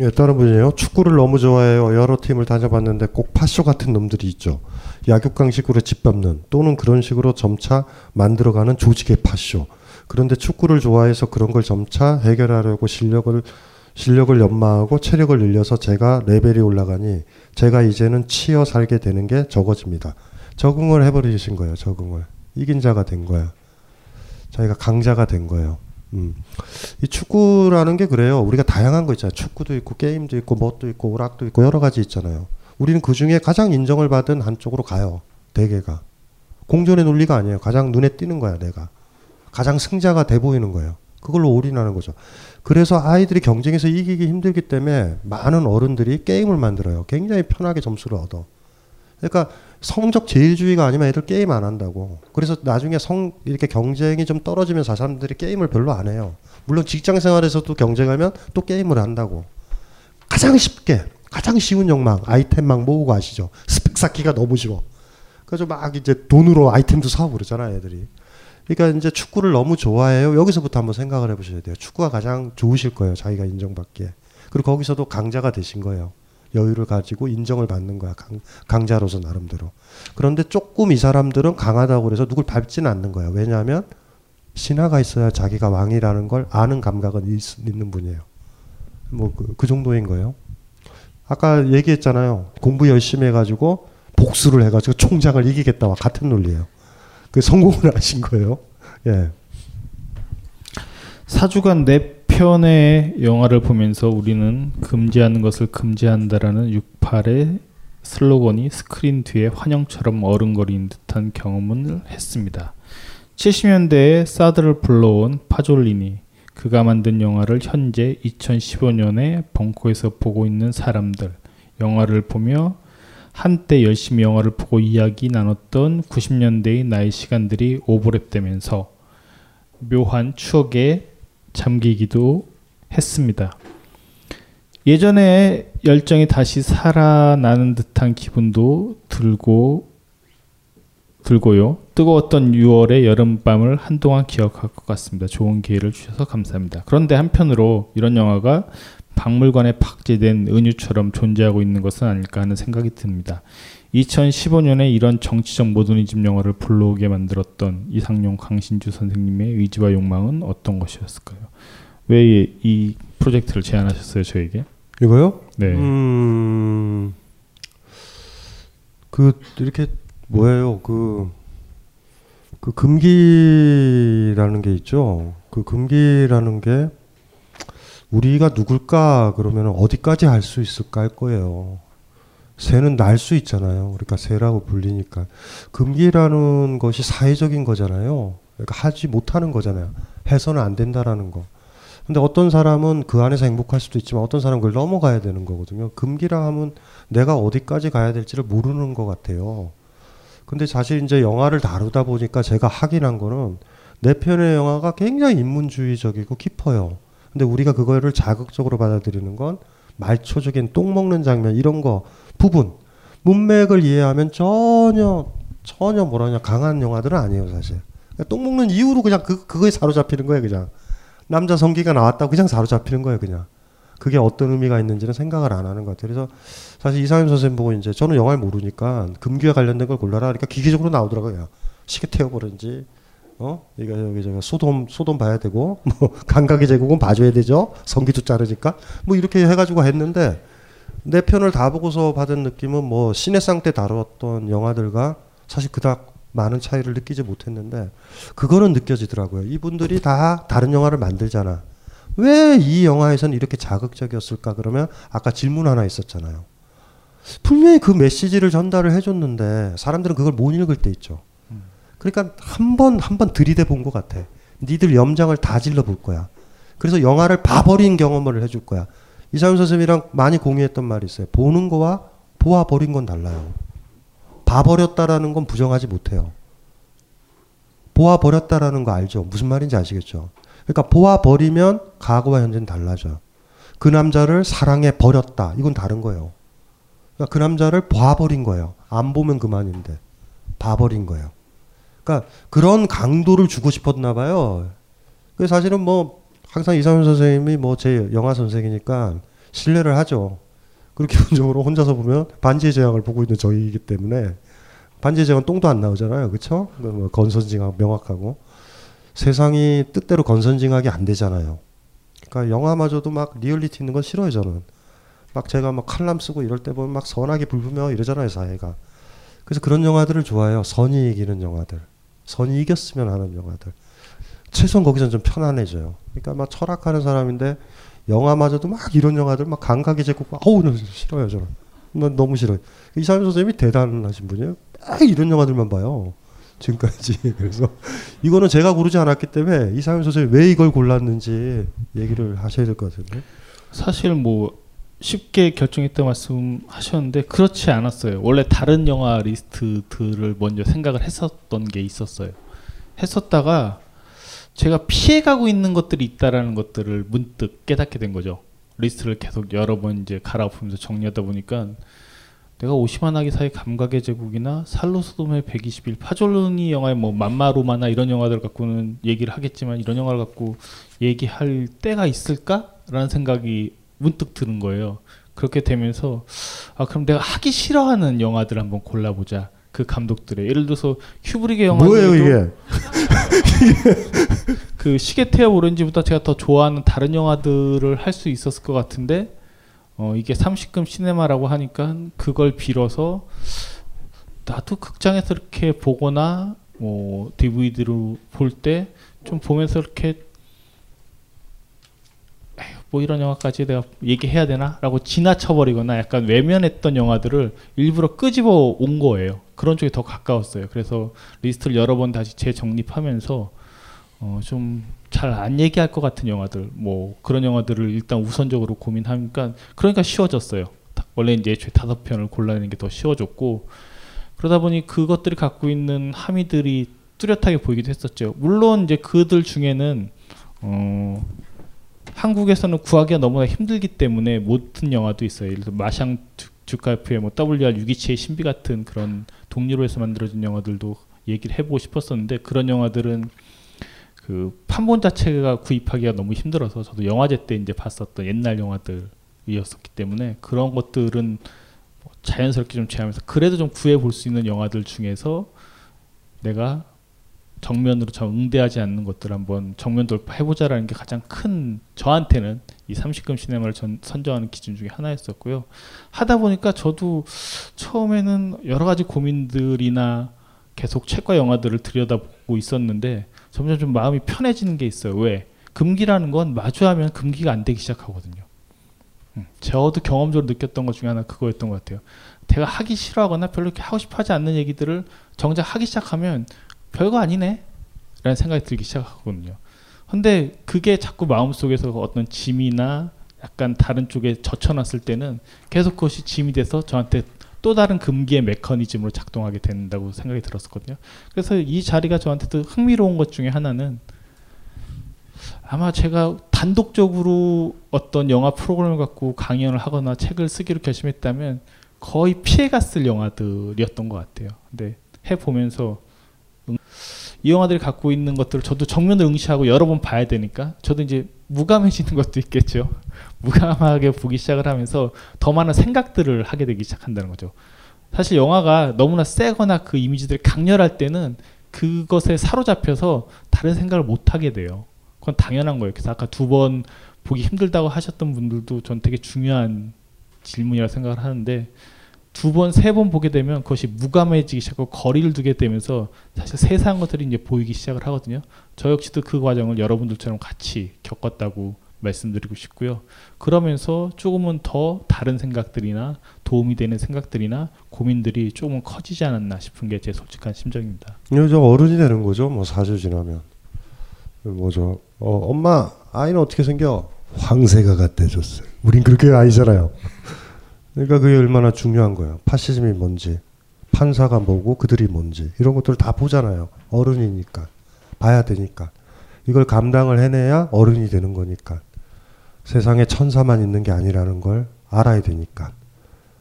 예, 다른 분이에요. 축구를 너무 좋아해요. 여러 팀을 다녀봤는데 꼭 파쇼 같은 놈들이 있죠. 약육강식으로 짓밟는 또는 그런 식으로 점차 만들어가는 조직의 파쇼. 그런데 축구를 좋아해서 그런 걸 점차 해결하려고 실력을 실력을 연마하고 체력을 늘려서 제가 레벨이 올라가니 제가 이제는 치여 살게 되는 게 적어집니다. 적응을 해버리신 거예요. 적응을 이긴 자가 된 거야. 자기가 강자가 된 거예요. 음. 이 축구라는 게 그래요. 우리가 다양한 거 있잖아요. 축구도 있고 게임도 있고 뭣도 있고 오락도 있고 여러 가지 있잖아요. 우리는 그 중에 가장 인정을 받은 한쪽으로 가요. 대개가 공존의 논리가 아니에요. 가장 눈에 띄는 거야 내가. 가장 승자가 돼 보이는 거예요. 그걸로 올인하는 거죠. 그래서 아이들이 경쟁에서 이기기 힘들기 때문에 많은 어른들이 게임을 만들어요. 굉장히 편하게 점수를 얻어. 그러니까 성적 제일주의가 아니면 애들 게임 안 한다고. 그래서 나중에 성 이렇게 경쟁이 좀 떨어지면서 사람들이 게임을 별로 안 해요. 물론 직장 생활에서도 경쟁하면 또 게임을 한다고. 가장 쉽게 가장 쉬운 욕망 아이템 막 모으고 아시죠? 스펙 쌓기가 너무 쉬워. 그래서 막 이제 돈으로 아이템도 사고 그러잖아 애들이. 그러니까 이제 축구를 너무 좋아해요. 여기서부터 한번 생각을 해보셔야 돼요. 축구가 가장 좋으실 거예요. 자기가 인정받기에. 그리고 거기서도 강자가 되신 거예요. 여유를 가지고 인정을 받는 거야. 강, 강자로서 나름대로. 그런데 조금 이 사람들은 강하다고 그래서 누굴 밟지는 않는 거야. 왜냐하면 신하가 있어야 자기가 왕이라는 걸 아는 감각은 있, 는 분이에요. 뭐그 그 정도인 거예요. 아까 얘기했잖아요. 공부 열심히 해가지고 복수를 해가지고 총장을 이기겠다와 같은 논리예요. 그 성공을 하신 거예요. 예. 사주간 네 편의 영화를 보면서 우리는 금지하는 것을 금지한다라는 68의 슬로건이 스크린 뒤에 환영처럼 어른거리는 듯한 경험을 했습니다. 70년대에 사드를 불러온 파졸리니 그가 만든 영화를 현재 2015년에 벙커에서 보고 있는 사람들 영화를 보며 한때 열심히 영화를 보고 이야기 나눴던 90년대의 나의 시간들이 오버랩되면서 묘한 추억에 잠기기도 했습니다. 예전에 열정이 다시 살아나는 듯한 기분도 들고 들고요. 뜨거웠던 6월의 여름밤을 한동안 기억할 것 같습니다. 좋은 기회를 주셔서 감사합니다. 그런데 한편으로 이런 영화가 박물관에 박제된 은유처럼 존재하고 있는 것은 아닐까 하는 생각이 듭니다. 2015년에 이런 정치적 모더니즘 영화를 불러오게 만들었던 이상용 강신주 선생님의 의지와 욕망은 어떤 것이었을까요? 왜 이 프로젝트를 제안하셨어요, 저에게? 이거요? 네. 음, 그 이렇게 뭐예요? 그, 그 금기라는 게 있죠. 그 금기라는 게 우리가 누굴까 그러면 어디까지 할 수 있을까 할 거예요. 새는 날 수 있잖아요. 그러니까 새라고 불리니까 금기라는 것이 사회적인 거잖아요. 그러니까 하지 못하는 거잖아요. 해서는 안 된다라는 거. 근데 어떤 사람은 그 안에서 행복할 수도 있지만 어떤 사람은 그걸 넘어가야 되는 거거든요. 금기라 하면 내가 어디까지 가야 될지를 모르는 것 같아요. 근데 사실 이제 영화를 다루다 보니까 제가 확인한 거는 내 편의 영화가 굉장히 인문주의적이고 깊어요. 근데 우리가 그거를 자극적으로 받아들이는 건 말초적인 똥 먹는 장면 이런 거 부분 문맥을 이해하면 전혀 전혀 뭐라냐 강한 영화들은 아니에요 사실. 그러니까 똥 먹는 이유로 그냥 그 그거에 사로잡히는 거예요 그냥. 남자 성기가 나왔다고 그냥 사로잡히는 거예요 그냥. 그게 어떤 의미가 있는지는 생각을 안 하는 것 같아요. 그래서 사실 이상현 선생님 보고 이제 저는 영화를 모르니까 금기와 관련된 걸 골라라 그러니까 기계적으로 나오더라고요. 시계 태워버린지 어 이거 여기 제가 소돔 소돔 봐야 되고 뭐 감각의 제국은 봐줘야 되죠. 성기도 자르니까 뭐 이렇게 해가지고 했는데 내 편을 다 보고서 받은 느낌은 뭐 신의상 때 다뤘던 영화들과 사실 그닥 많은 차이를 느끼지 못했는데 그거는 느껴지더라고요. 이분들이 다 다른 영화를 만들잖아. 왜 이 영화에서는 이렇게 자극적이었을까? 그러면 아까 질문 하나 있었잖아요. 분명히 그 메시지를 전달을 해줬는데 사람들은 그걸 못 읽을 때 있죠. 그러니까 한 번 한 번 들이대 본 것 같아. 니들 염장을 다 질러 볼 거야. 그래서 영화를 봐버린 경험을 해줄 거야. 이상훈 선생님이랑 많이 공유했던 말이 있어요. 보는 거와 보아 버린 건 달라요. 봐 버렸다라는 건 부정하지 못해요. 보아 버렸다라는 거 알죠? 무슨 말인지 아시겠죠? 그러니까 보아 버리면 과거와 현재는 달라져요. 그 남자를 사랑해 버렸다. 이건 다른 거예요. 그러니까 그 남자를 봐 버린 거예요. 안 보면 그만인데. 봐 버린 거예요. 그러니까 그런 강도를 주고 싶었나 봐요. 그 사실은 뭐 항상 이상훈 선생님이 뭐 제 영화 선생이니까 신뢰를 하죠. 그리고 기본적으로 혼자서 보면 반지의 제왕을 보고 있는 저희이기 때문에 반지의 제왕 똥도 안 나오잖아요. 그렇죠? 뭐 건선징악 명확하고 세상이 뜻대로 건선징악이 안 되잖아요. 그러니까 영화마저도 막 리얼리티 있는 건 싫어요 저는. 막 제가 막 칼럼 쓰고 이럴 때 보면 막 선하게 불으며 이러잖아요 사회가. 그래서 그런 영화들을 좋아해요. 선이 이기는 영화들. 선이 이겼으면 하는 영화들. 최소한 거기서 좀 편안해져요. 그러니까 막 철학하는 사람인데 영화마저도 막 이런 영화들 막 감각이 제고 아우 나 싫어요 저는. 난 너무 싫어요. 이상현 선생님이 대단하신 분이에요. 막 이런 영화들만 봐요. 지금까지. 그래서 이거는 제가 고르지 않았기 때문에 이상현 선생님이 왜 이걸 골랐는지 얘기를 하셔야 될 것 같은데. 사실 뭐 쉽게 결정했다 말씀하셨는데 그렇지 않았어요. 원래 다른 영화 리스트들을 먼저 생각을 했었던 게 있었어요. 했었다가 제가 피해가고 있는 것들이 있다라는 것들을 문득 깨닫게 된 거죠. 리스트를 계속 여러 번 이제 갈아엎으면서 정리하다 보니까 내가 오시마 나기사의 감각의 제국이나 살로 소돔의 120일 파졸리니 영화의 뭐 맘마 로마나 이런 영화들 갖고는 얘기를 하겠지만 이런 영화를 갖고 얘기할 데가 있을까라는 생각이 문득 드는 거예요. 그렇게 되면서 아 그럼 내가 하기 싫어하는 영화들 한번 골라보자. 그 감독들의 예를 들어서 큐브릭의 영화 뭐예요 이게? 그 시계 태엽 오렌지보다 제가 더 좋아하는 다른 영화들을 할 수 있었을 것 같은데 어 이게 30금 시네마라고 하니까 그걸 빌어서 나도 극장에서 이렇게 보거나 뭐 DVD로 볼 때 좀 보면서 이렇게 뭐 이런 영화까지 내가 얘기해야 되나라고 지나쳐버리거나 약간 외면했던 영화들을 일부러 끄집어 온 거예요. 그런 쪽이 더 가까웠어요. 그래서 리스트를 여러 번 다시 재정립하면서 어, 좀 잘 안 얘기할 것 같은 영화들, 뭐 그런 영화들을 일단 우선적으로 고민하니까 그러니까 쉬워졌어요. 다- 원래 이제 애초에 다섯 편을 골라내는 게 더 쉬워졌고 그러다 보니 그것들이 갖고 있는 함의들이 뚜렷하게 보이기도 했었죠. 물론 이제 그들 중에는 어, 한국에서는 구하기가 너무나 힘들기 때문에 못 든 영화도 있어요. 예를 들어 마샹 주- 주카프의 뭐 WR 627의 신비 같은 그런 동료로 해서 만들어진 영화들도 얘기를 해보고 싶었었는데 그런 영화들은 그 판본 자체가 구입하기가 너무 힘들어서 저도 영화제 때 이제 봤었던 옛날 영화들이었었기 때문에 그런 것들은 뭐 자연스럽게 좀 제하면서 그래도 좀 구해 볼 수 있는 영화들 중에서 내가 정면으로 참 응대하지 않는 것들 한번 정면 돌파해보자라는 게 가장 큰 저한테는 이 30금 시네마를 전, 선정하는 기준 중에 하나였었고요. 하다 보니까 저도 처음에는 여러 가지 고민들이나 계속 책과 영화들을 들여다보고 있었는데 점점 좀 마음이 편해지는 게 있어요. 왜? 금기라는 건 마주하면 금기가 안 되기 시작하거든요. 음, 저도 경험적으로 느꼈던 것 중에 하나 그거였던 것 같아요. 제가 하기 싫어하거나 별로 하고 싶어 하지 않는 얘기들을 정작 하기 시작하면 별거 아니네 라는 생각이 들기 시작하거든요. 근데 그게 자꾸 마음속에서 어떤 짐이나 약간 다른 쪽에 젖혀놨을 때는 계속 그것이 짐이 돼서 저한테 또 다른 금기의 메커니즘으로 작동하게 된다고 생각이 들었었거든요. 그래서 이 자리가 저한테도 흥미로운 것 중에 하나는 아마 제가 단독적으로 어떤 영화 프로그램을 갖고 강연을 하거나 책을 쓰기로 결심했다면 거의 피해갔을 영화들이었던 것 같아요. 근데 해보면서 음, 이 영화들이 갖고 있는 것들을 저도 정면으로 응시하고 여러 번 봐야 되니까 저도 이제 무감해지는 것도 있겠죠. 무감하게 보기 시작을 하면서 더 많은 생각들을 하게 되기 시작한다는 거죠. 사실 영화가 너무나 세거나 그 이미지들이 강렬할 때는 그것에 사로잡혀서 다른 생각을 못 하게 돼요. 그건 당연한 거예요. 그래서 아까 두 번 보기 힘들다고 하셨던 분들도 전 되게 중요한 질문이라 생각을 하는데 두 번, 세 번 보게 되면 그것이 무감해지기 시작하고 거리를 두게 되면서 사실 세상 것들이 이제 보이기 시작을 하거든요. 저 역시도 그 과정을 여러분들처럼 같이 겪었다고 말씀드리고 싶고요. 그러면서 조금은 더 다른 생각들이나 도움이 되는 생각들이나 고민들이 조금은 커지지 않았나 싶은 게 제 솔직한 심정입니다. 저 어른이 되는 거죠. 뭐 4주 지나면. 뭐죠? 어, 엄마 아이는 어떻게 생겨? 황새가 같대줬어요. 우린 그렇게 아니잖아요. 그러니까 그게 얼마나 중요한 거예요. 파시즘이 뭔지, 판사가 뭐고 그들이 뭔지 이런 것들을 다 보잖아요. 어른이니까 봐야 되니까 이걸 감당을 해내야 어른이 되는 거니까 세상에 천사만 있는 게 아니라는 걸 알아야 되니까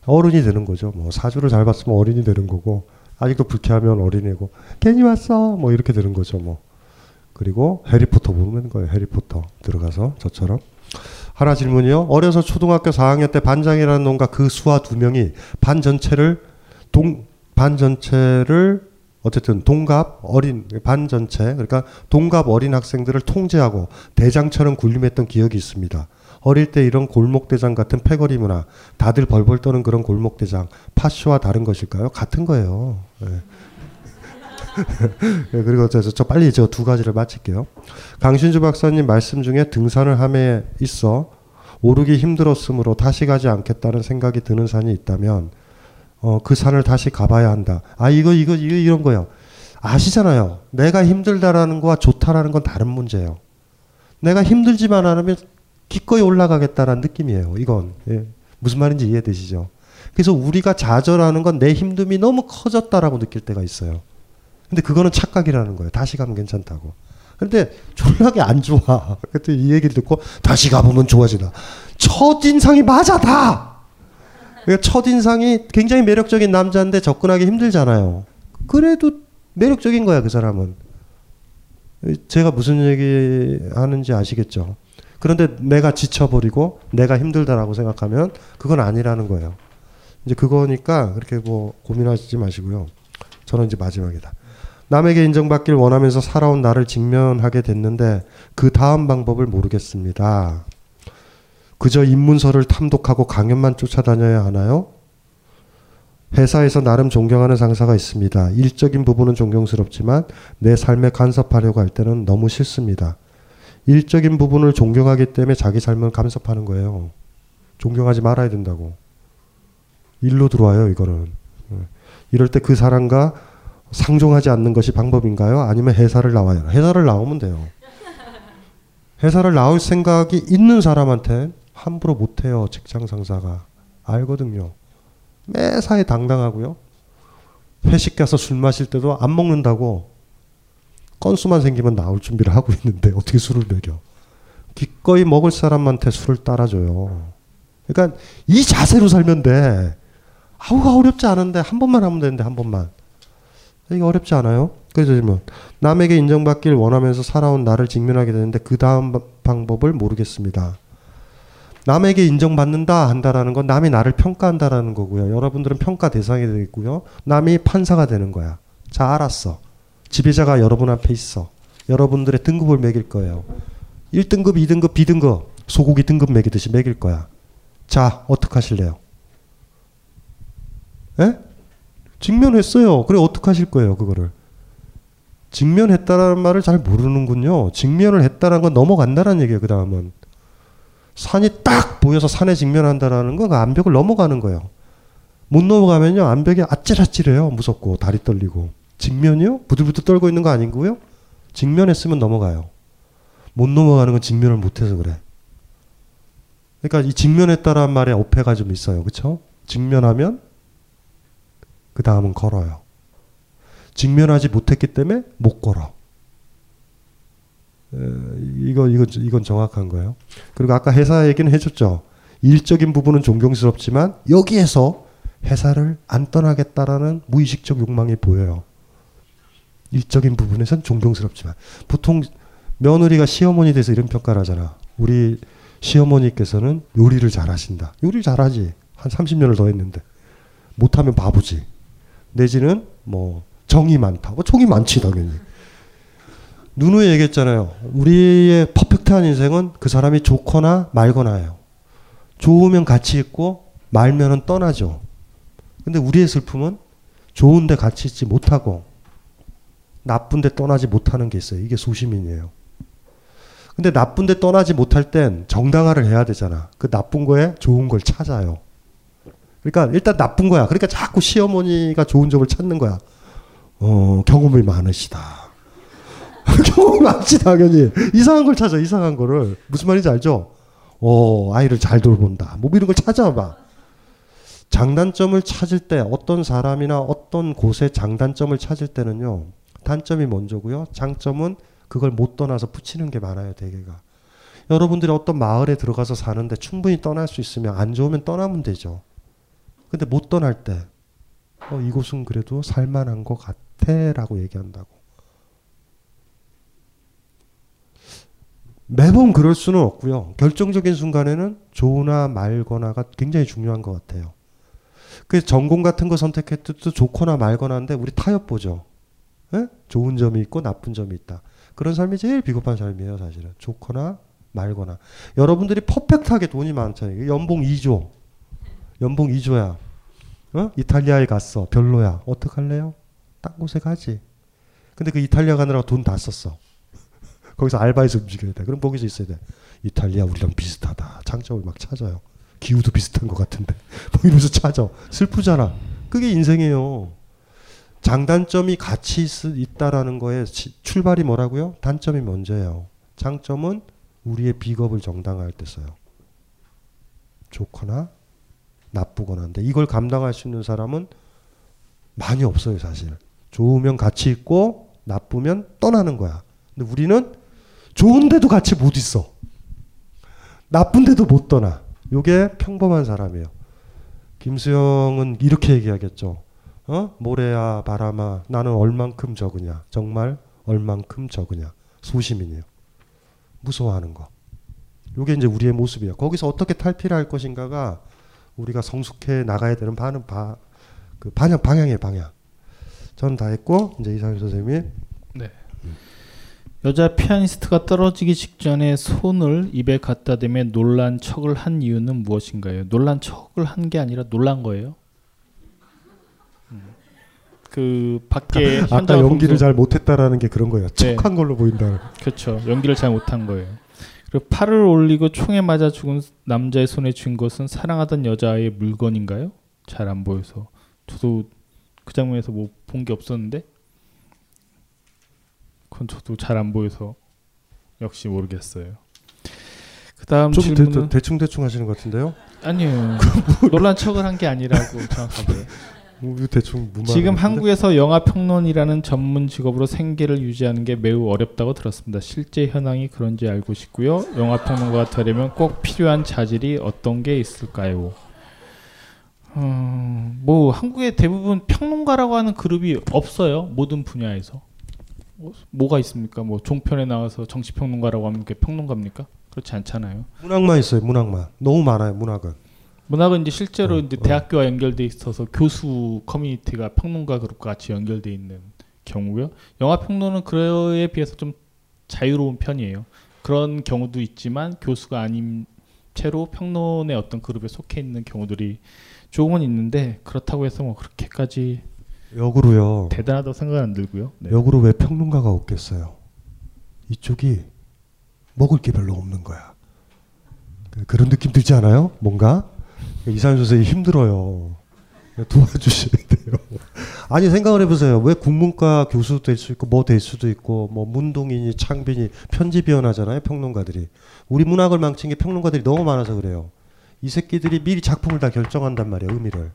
어른이 되는 거죠. 뭐 사주를 잘 봤으면 어른이 되는 거고 아직도 불쾌하면 어린애고 괜히 왔어 뭐 이렇게 되는 거죠. 뭐 그리고 해리포터 보는 거예요. 해리포터 들어가서 저처럼 하나 질문이요. 어려서 초등학교 4학년 때 반장이라는 놈과 그 수와 두 명이 반 전체를 동 반 전체를 어쨌든 동갑 어린 반 전체 그러니까 동갑 어린 학생들을 통제하고 대장처럼 군림했던 기억이 있습니다. 어릴 때 이런 골목대장 같은 패거리 문화 다들 벌벌 떠는 그런 골목대장 파쇼와 다른 것일까요? 같은 거예요. 네. 네, 그리고 저, 저 빨리 저 두 가지를 마칠게요. 강신주 박사님 말씀 중에 등산을 함에 있어 오르기 힘들었으므로 다시 가지 않겠다는 생각이 드는 산이 있다면 어, 그 산을 다시 가봐야 한다. 아 이거 이거 이거 이런 거요. 아시잖아요. 내가 힘들다라는 거와 좋다라는 건 다른 문제예요. 내가 힘들지만 않으면 기꺼이 올라가겠다라는 느낌이에요. 이건 예. 무슨 말인지 이해되시죠? 그래서 우리가 좌절하는 건 내 힘듦이 너무 커졌다라고 느낄 때가 있어요. 근데 그거는 착각이라는 거예요. 다시 가면 괜찮다고. 근데 졸라게 안 좋아. 그때 이 얘기를 듣고 다시 가보면 좋아지나. 첫인상이 맞아 다. 그러니까 첫인상이 굉장히 매력적인 남자인데 접근하기 힘들잖아요. 그래도 매력적인 거야 그 사람은. 제가 무슨 얘기 하는지 아시겠죠? 그런데 내가 지쳐버리고 내가 힘들다라고 생각하면 그건 아니라는 거예요. 이제 그거니까 그렇게 뭐 고민하지 마시고요. 저는 이제 마지막이다. 남에게 인정받길 원하면서 살아온 나를 직면하게 됐는데 그 다음 방법을 모르겠습니다. 그저 입문서를 탐독하고 강연만 쫓아다녀야 하나요? 회사에서 나름 존경하는 상사가 있습니다. 일적인 부분은 존경스럽지만 내 삶에 간섭하려고 할 때는 너무 싫습니다. 일적인 부분을 존경하기 때문에 자기 삶을 간섭하는 거예요. 존경하지 말아야 된다고. 일로 들어와요, 이거는. 이럴 때 그 사람과 상종하지 않는 것이 방법인가요? 아니면 회사를 나와요? 회사를 나오면 돼요. 회사를 나올 생각이 있는 사람한테 함부로 못해요. 직장 상사가. 알거든요. 매사에 당당하고요. 회식 가서 술 마실 때도 안 먹는다고 건수만 생기면 나올 준비를 하고 있는데 어떻게 술을 먹여. 기꺼이 먹을 사람한테 술을 따라줘요. 그러니까 이 자세로 살면 돼. 아우가 어렵지 않은데 한 번만 하면 되는데 한 번만. 이게 어렵지 않아요? 그래서 뭐 남에게 인정받길 원하면서 살아온 나를 직면하게 되는데 그 다음 방법을 모르겠습니다. 남에게 인정받는다 한다라는 건 남이 나를 평가한다라는 거고요. 여러분들은 평가 대상이 되겠고요. 남이 판사가 되는 거야. 자, 알았어. 지배자가 여러분 앞에 있어. 여러분들의 등급을 매길 거예요. 1등급, 2등급, B등급, 소고기 등급 매기듯이 매길 거야. 자, 어떡하실래요? 예? 직면했어요. 그래 어떡하실 거예요, 그거를? 직면했다라는 말을 잘 모르는군요. 직면을 했다라는 건 넘어간다는 얘기예요, 그 다음은. 산이 딱 보여서 산에 직면한다라는 건 그 암벽을 넘어가는 거예요. 못 넘어가면요, 암벽이 아찔아찔해요. 무섭고, 다리 떨리고. 직면이요? 부들부들 떨고 있는 거 아니고요? 직면했으면 넘어가요. 못 넘어가는 건 직면을 못해서 그래. 그러니까 이 직면했다라는 말에 어폐가 좀 있어요. 그쵸? 직면하면 그 다음은 걸어요. 직면하지 못했기 때문에 못 걸어. 에, 이거 이거 이건 정확한 거예요. 그리고 아까 회사 얘기는 해줬죠. 일적인 부분은 존경스럽지만 여기에서 회사를 안 떠나겠다라는 무의식적 욕망이 보여요. 일적인 부분에선 존경스럽지만 보통 며느리가 시어머니 돼서 이런 평가를 하잖아. 우리 시어머니께서는 요리를 잘하신다. 요리 잘하지. 한 30년을 더 했는데 못하면 바보지. 내지는 뭐 정이 많다. 뭐 정이 많지 당연히. 누누이 얘기했잖아요. 우리의 퍼펙트한 인생은 그 사람이 좋거나 말거나예요. 좋으면 같이 있고 말면은 떠나죠. 근데 우리의 슬픔은 좋은데 같이 있지 못하고 나쁜데 떠나지 못하는 게 있어요. 이게 소시민이에요. 근데 나쁜데 떠나지 못할 땐 정당화를 해야 되잖아. 그 나쁜 거에 좋은 걸 찾아요. 그러니까 일단 나쁜 거야. 그러니까 자꾸 시어머니가 좋은 점을 찾는 거야. 어, 경험이 많으시다. 경험이 많지, 당연히. 이상한 걸 찾아, 이상한 거를. 무슨 말인지 알죠? 어, 아이를 잘 돌본다. 뭐 이런 걸 찾아봐. 장단점을 찾을 때 어떤 사람이나 어떤 곳에 장단점을 찾을 때는요. 단점이 먼저고요. 장점은 그걸 못 떠나서 붙이는 게 많아요, 대개가. 여러분들이 어떤 마을에 들어가서 사는데 충분히 떠날 수 있으면 안 좋으면 떠나면 되죠. 근데 못 떠날 때, 어, 이곳은 그래도 살만한 것 같아 라고 얘기한다고. 매번 그럴 수는 없고요. 결정적인 순간에는 좋으나 말거나가 굉장히 중요한 것 같아요. 그 전공 같은 거 선택해도 좋거나 말거나인데 우리 타협 보죠. 예? 좋은 점이 있고 나쁜 점이 있다. 그런 삶이 제일 비겁한 삶이에요, 사실은. 좋거나 말거나. 여러분들이 퍼펙트하게 돈이 많잖아요. 연봉 2조. 연봉 2조야. 어? 이탈리아에 갔어. 별로야. 어떡할래요? 딴 곳에 가지. 근데 그 이탈리아 가느라 돈다 썼어. 거기서 알바해서 움직여야 돼. 그럼 거기서 있어야 돼. 이탈리아 우리랑 비슷하다. 장점을 막 찾아요. 기후도 비슷한 것 같은데. 뭐 이러면서 찾아. 슬프잖아. 그게 인생이에요. 장단점이 같이 있, 있다라는 거에 출발이 뭐라고요? 단점이 먼저예요. 장점은 우리의 비겁을 정당화할 때 써요. 좋거나 나쁘거나인데 이걸 감당할 수 있는 사람은 많이 없어요, 사실. 좋으면 같이 있고 나쁘면 떠나는 거야. 근데 우리는 좋은데도 같이 못 있어. 나쁜데도 못 떠나. 요게 평범한 사람이에요. 김수영은 이렇게 얘기하겠죠. 어? 모래야 바람아 나는 얼만큼 적으냐. 정말 얼만큼 적으냐. 소시민이에요. 무서워하는 거. 요게 이제 우리의 모습이에요. 거기서 어떻게 탈피를 할 것인가가 우리가 성숙해 나가야 되는 반은 바, 그 방향 방향이에요, 방향. 저는 다 했고 이제 이상희 선생님이 네. 여자 피아니스트가 떨어지기 직전에 손을 입에 갖다 대며 놀란 척을 한 이유는 무엇인가요? 놀란 척을 한 게 아니라 놀란 거예요. 음. 그 밖에 아까 연기를 잘 못했다라는 게 그런 거예요. 네. 척한 걸로 보인다. 그렇죠. 연기를 잘 못한 거예요. 그리고 팔을 올리고 총에 맞아 죽은 남자의 손에 쥔 것은 사랑하던 여자의 물건인가요? 잘 안 보여서 저도 그 장면에서 뭐 본 게 없었는데 그건 저도 잘 안 보여서 역시 모르겠어요. 그다음 좀 질문은 대, 충 대충 하시는 것 같은데요? 아니요. 놀란 척을 한 게 아니라고 정확하게. 뭐 대충 지금 한국에서 영화 평론이라는 전문 직업으로 생계를 유지하는 게 매우 어렵다고 들었습니다. 실제 현황이 그런지 알고 싶고요. 영화 평론가가 되려면 꼭 필요한 자질이 어떤 게 있을까요? 어, 뭐 한국에 대부분 평론가라고 하는 그룹이 없어요. 모든 분야에서. 뭐, 뭐가 있습니까? 뭐 종편에 나와서 정치 평론가라고 하면 그게 평론가입니까? 그렇지 않잖아요. 문학만 있어요. 문학만. 너무 많아요. 문학은. 문학은 이제 실제로 어, 이제 대학교와 연결돼 있어서 교수 커뮤니티가 평론가 그룹과 같이 연결돼 있는 경우고요. 영화 평론은 그에 비해서 좀 자유로운 편이에요. 그런 경우도 있지만 교수가 아닌 채로 평론의 어떤 그룹에 속해 있는 경우들이 조금은 있는데 그렇다고 해서 뭐 그렇게까지 역으로요. 대단하다고 생각 안 들고요. 네. 역으로 왜 평론가가 없겠어요? 이쪽이 먹을 게 별로 없는 거야. 그런 느낌 들지 않아요? 뭔가 이상현 선생님 힘들어요. 도와주셔야 돼요. 아니 생각을 해보세요. 왜 국문과 교수 될 수 있고 뭐 될 수도 있고 뭐 문동인이 창빈이 편집위원하잖아요. 평론가들이 우리 문학을 망친 게 평론가들이 너무 많아서 그래요. 이 새끼들이 미리 작품을 다 결정한단 말이에요. 의미를.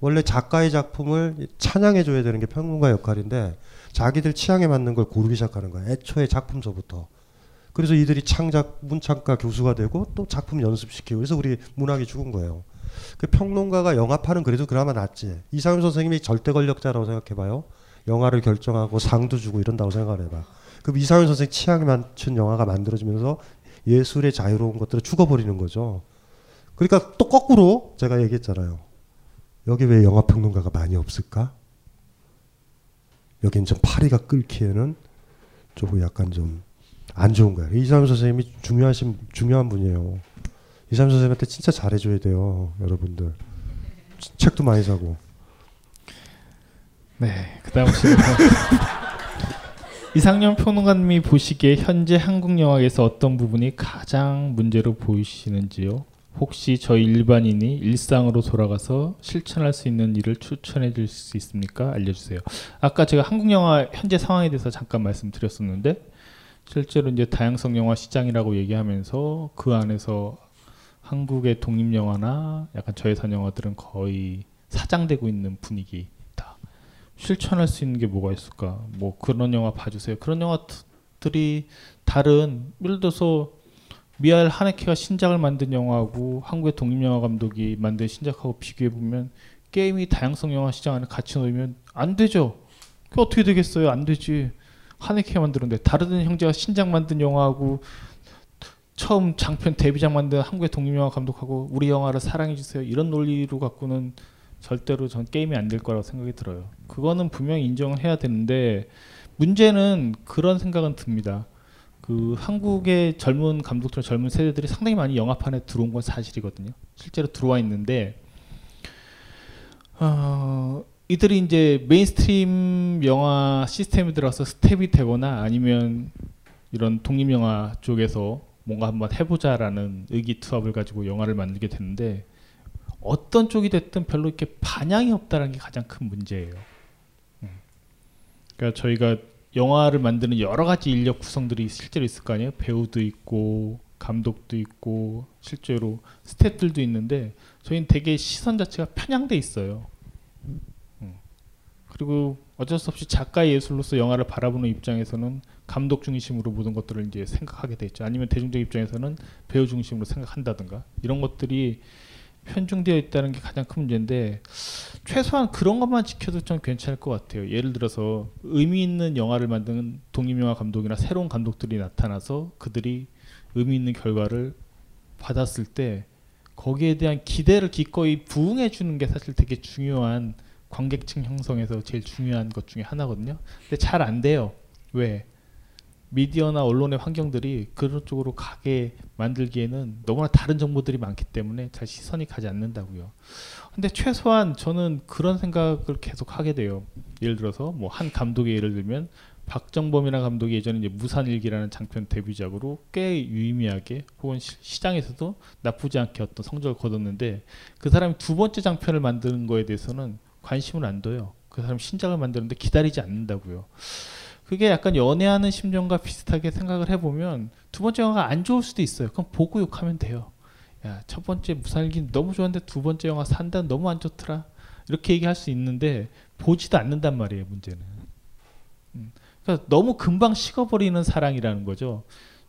원래 작가의 작품을 찬양해 줘야 되는 게 평론가 역할인데 자기들 취향에 맞는 걸 고르기 시작하는 거야. 애초에 작품서부터. 그래서 이들이 창작 문창가 교수가 되고 또 작품 연습시키고 그래서 우리 문학이 죽은 거예요. 그 평론가가 영화파는 그래도 그나마 낫지. 이상윤 선생님이 절대 권력자라고 생각해봐요. 영화를 결정하고 상도 주고 이런다고 생각을 해봐. 그럼 이상윤 선생 취향에 맞춘 영화가 만들어지면서 예술의 자유로운 것들을 죽어버리는 거죠. 그러니까 또 거꾸로 제가 얘기했잖아요. 여기 왜 영화 평론가가 많이 없을까? 여긴 좀 파리가 끓기에는 좀 약간 좀 안 좋은 거예요. 이삼 선생님이 중요하신 중요한 분이에요. 이삼 선생님한테 진짜 잘해줘야 돼요, 여러분들. 책도 많이 사고. 네, 그다음 이상년 평론가님이 보시기에 현재 한국 영화에서 어떤 부분이 가장 문제로 보이시는지요? 혹시 저희 일반인이 일상으로 돌아가서 실천할 수 있는 일을 추천해 줄 수 있습니까? 알려주세요. 아까 제가 한국 영화 현재 상황에 대해서 잠깐 말씀드렸었는데 실제로 이제 다양성 영화 시장이라고 얘기하면서 그 안에서 한국의 독립 영화나 약간 저예산 영화들은 거의 사장되고 있는 분위기다. 실천할 수 있는 게 뭐가 있을까? 뭐 그런 영화 봐주세요. 그런 영화들이 다른 예를 들어서 미하엘 하네케가 신작을 만든 영화하고 한국의 독립 영화 감독이 만든 신작하고 비교해 보면 게임이 다양성 영화 시장 안에 같이 놓으면 안 되죠. 그 어떻게 되겠어요? 안 되지. 하네케가 만드는데 다른 형제가 신작 만든 영화하고 처음 장편 데뷔작 만든 한국의 독립영화 감독하고 우리 영화를 사랑해 주세요 이런 논리로 갖고는 절대로 전 게임이 안 될 거라고 생각이 들어요. 그거는 분명히 인정을 해야 되는데 문제는 그런 생각은 듭니다. 그 한국의 젊은 감독들, 젊은 세대들이 상당히 많이 영화판에 들어온 건 사실이거든요. 실제로 들어와 있는데 어, 이들이 이제 mainstream 영화 시스템에 들어서 스텝이 되거나 아니면 이런 독립 영화 쪽에서 뭔가 한번 해보자라는 의기투합을 가지고 영화를 만들게 되는데 어떤 쪽이 됐든 별로 이렇게 반향이 없다는 게 가장 큰 문제예요. 음. 그러니까 저희가 영화를 만드는 여러 가지 인력 구성들이 실제로 있을 거 아니에요. 배우도 있고 감독도 있고 실제로 스태프들도 있는데 저희는 되게 시선 자체가 편향돼 있어요. 음. 그리고 어쩔 수 없이 작가의 예술로서 영화를 바라보는 입장에서는 감독 중심으로 모든 것들을 이제 생각하게 되죠. 아니면 대중적 입장에서는 배우 중심으로 생각한다든가 이런 것들이 편중되어 있다는 게 가장 큰 문제인데 최소한 그런 것만 지켜도 좀 괜찮을 것 같아요. 예를 들어서 의미 있는 영화를 만드는 독립영화 감독이나 새로운 감독들이 나타나서 그들이 의미 있는 결과를 받았을 때 거기에 대한 기대를 기꺼이 부응해 주는 게 사실 되게 중요한 관객층 형성에서 제일 중요한 것 중에 하나거든요. 근데 잘 안 돼요. 왜? 미디어나 언론의 환경들이 그런 쪽으로 가게 만들기에는 너무나 다른 정보들이 많기 때문에 잘 시선이 가지 않는다고요. 근데 최소한 저는 그런 생각을 계속 하게 돼요. 예를 들어서 뭐 한 감독의 예를 들면 박정범이라는 감독이 예전에 이제 무산일기라는 장편 데뷔작으로 꽤 유의미하게 혹은 시, 장에서도 나쁘지 않게 어떤 성적을 거뒀는데 그 사람이 두 번째 장편을 만드는 거에 대해서는 관심을 안 둬요. 그 사람 신작을 만드는데 기다리지 않는다고요. 그게 약간 연애하는 심정과 비슷하게 생각을 해보면 두 번째 영화가 안 좋을 수도 있어요. 그럼 보고 욕하면 돼요. 야, 첫 번째 무살기 너무 좋았는데 두 번째 영화 산다 너무 안 좋더라. 이렇게 얘기할 수 있는데 보지도 않는단 말이에요. 문제는. 음. 그러니까 너무 금방 식어버리는 사랑이라는 거죠.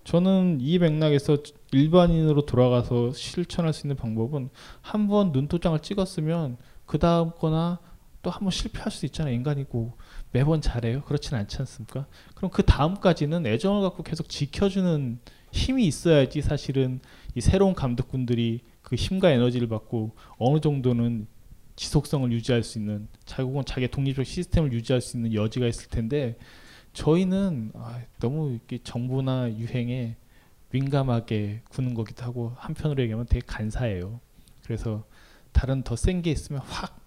저는 이 맥락에서 일반인으로 돌아가서 실천할 수 있는 방법은 한 번 눈도장을 찍었으면 그 다음 거나 또 한 번 실패할 수 있잖아요. 인간이고 매번 잘해요? 그렇지는 않지 않습니까? 그럼 그 다음까지는 애정을 갖고 계속 지켜주는 힘이 있어야지 사실은 이 새로운 감독분들이 그 힘과 에너지를 받고 어느 정도는 지속성을 유지할 수 있는 자국은 자기 독립적 시스템을 유지할 수 있는 여지가 있을 텐데 저희는 아, 너무 이렇게 정부나 유행에 민감하게 구는 거기도 하고 한편으로 얘기하면 되게 간사해요. 그래서 다른 더 센 게 있으면 확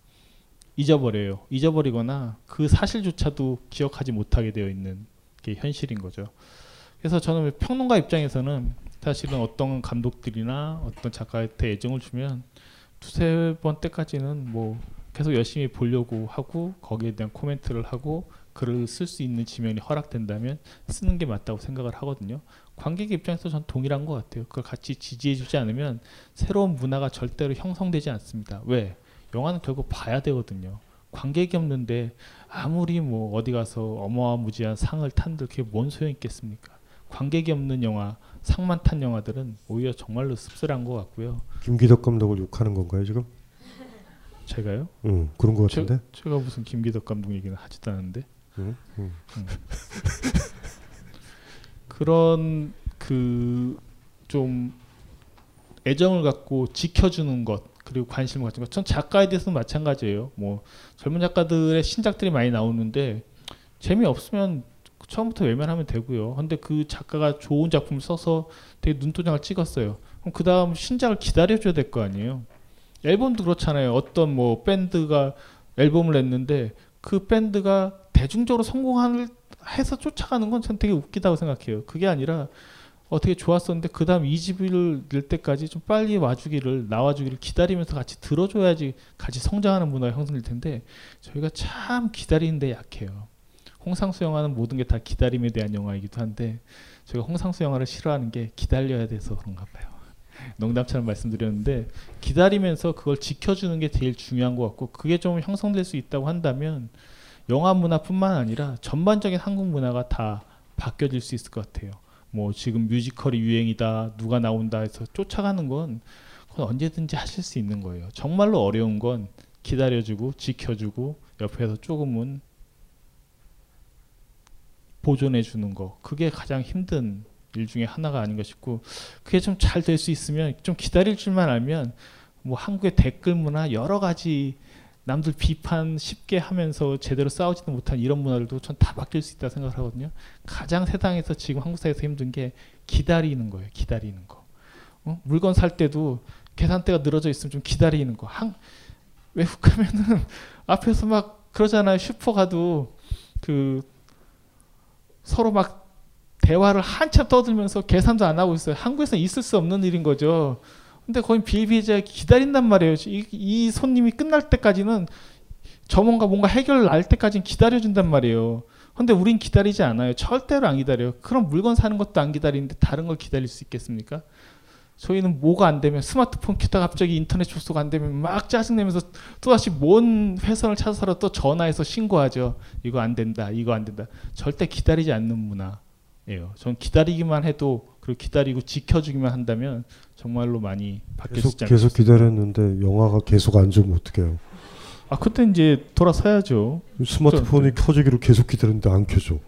잊어버려요. 잊어버리거나 그 사실조차도 기억하지 못하게 되어 있는 게 현실인 거죠. 그래서 저는 평론가 입장에서는 사실은 어떤 감독들이나 어떤 작가한테 애정을 주면 두세 번 때까지는 뭐 계속 열심히 보려고 하고 거기에 대한 코멘트를 하고 글을 쓸 수 있는 지면이 허락된다면 쓰는 게 맞다고 생각을 하거든요. 관객 입장에서 전 동일한 것 같아요. 그걸 같이 지지해주지 않으면 새로운 문화가 절대로 형성되지 않습니다. 왜? 영화는 결국 봐야 되거든요. 관객이 없는데 아무리 뭐 어디 가서 어마어무지한 상을 탄들 그게 뭔 소용 있겠습니까? 관객이 없는 영화, 상만 탄 영화들은 오히려 정말로 씁쓸한 것 같고요. 김기덕 감독을 욕하는 건가요 지금? 제가요? 응 그런 것 같은데. 제, 가 무슨 김기덕 감독 얘기는 하지도 않은데. 응? 응. 응. 그런 그 좀 애정을 갖고 지켜주는 것 그리고 관심을 가진 것. 전 작가에 대해서는 마찬가지예요. 뭐 젊은 작가들의 신작들이 많이 나오는데 재미 없으면 처음부터 외면하면 되고요. 근데 그 작가가 좋은 작품을 써서 되게 눈도장을 찍었어요. 그럼 그 다음 신작을 기다려줘야 될 거 아니에요. 앨범도 그렇잖아요. 어떤 뭐 밴드가 앨범을 냈는데 그 밴드가 대중적으로 성공을 해서 쫓아가는 건 전 되게 웃기다고 생각해요. 그게 아니라 어, 되게 좋았었는데 그 다음 2집을 낼 때까지 좀 빨리 와주기를 나와주기를 기다리면서 같이 들어줘야지 같이 성장하는 문화가 형성될 텐데 저희가 참 기다리는데 약해요. 홍상수 영화는 모든 게 다 기다림에 대한 영화이기도 한데 저희가 홍상수 영화를 싫어하는 게 기다려야 돼서 그런가 봐요. 농담처럼 말씀드렸는데 기다리면서 그걸 지켜주는 게 제일 중요한 것 같고 그게 좀 형성될 수 있다고 한다면 영화 문화뿐만 아니라 전반적인 한국 문화가 다 바뀌어질 수 있을 것 같아요. 뭐 지금 뮤지컬이 유행이다 누가 나온다 해서 쫓아가는 건 그건 언제든지 하실 수 있는 거예요. 정말로 어려운 건 기다려주고 지켜주고 옆에서 조금은 보존해 주는 거 그게 가장 힘든 일 중에 하나가 아닌가 싶고 그게 좀 잘 될 수 있으면 좀 기다릴 줄만 알면 뭐 한국의 댓글 문화 여러 가지 남들 비판 쉽게 하면서 제대로 싸우지도 못한 이런 문화들도 전 다 바뀔 수 있다 생각을 하거든요. 가장 세상에서 지금 한국 사회에서 힘든 게 기다리는 거예요. 기다리는 거. 어? 물건 살 때도 계산대가 늘어져 있으면 좀 기다리는 거. 한 외국 가면은 앞에서 막 그러잖아요. 슈퍼 가도 그 서로 막 대화를 한참 떠들면서 계산도 안 하고 있어요. 한국에서는 있을 수 없는 일인 거죠. 근데 거의 비일비재하게 기다린단 말이에요. 이, 이 손님이 끝날 때까지는 저 뭔가 뭔가 해결 날 때까지는 기다려준단 말이에요. 근데 우린 기다리지 않아요. 절대로 안 기다려요. 그럼 물건 사는 것도 안 기다리는데 다른 걸 기다릴 수 있겠습니까? 저희는 뭐가 안 되면 스마트폰 켜다 갑자기 인터넷 접속 안 되면 막 짜증내면서 또다시 뭔 회선을 찾아서 또 전화해서 신고하죠. 이거 안 된다. 이거 안 된다. 절대 기다리지 않는 문화예요. 전 기다리기만 해도 그리고 기다리고 지켜주기만 한다면 정말로 많이 바뀔 수 계속 있지 않을까 계속 기다렸는데 영화가 계속 안 주면 어떡해요? 아 그때 이제 돌아서야죠. 스마트폰이 켜지기로 계속 기다렸는데 안 켜져.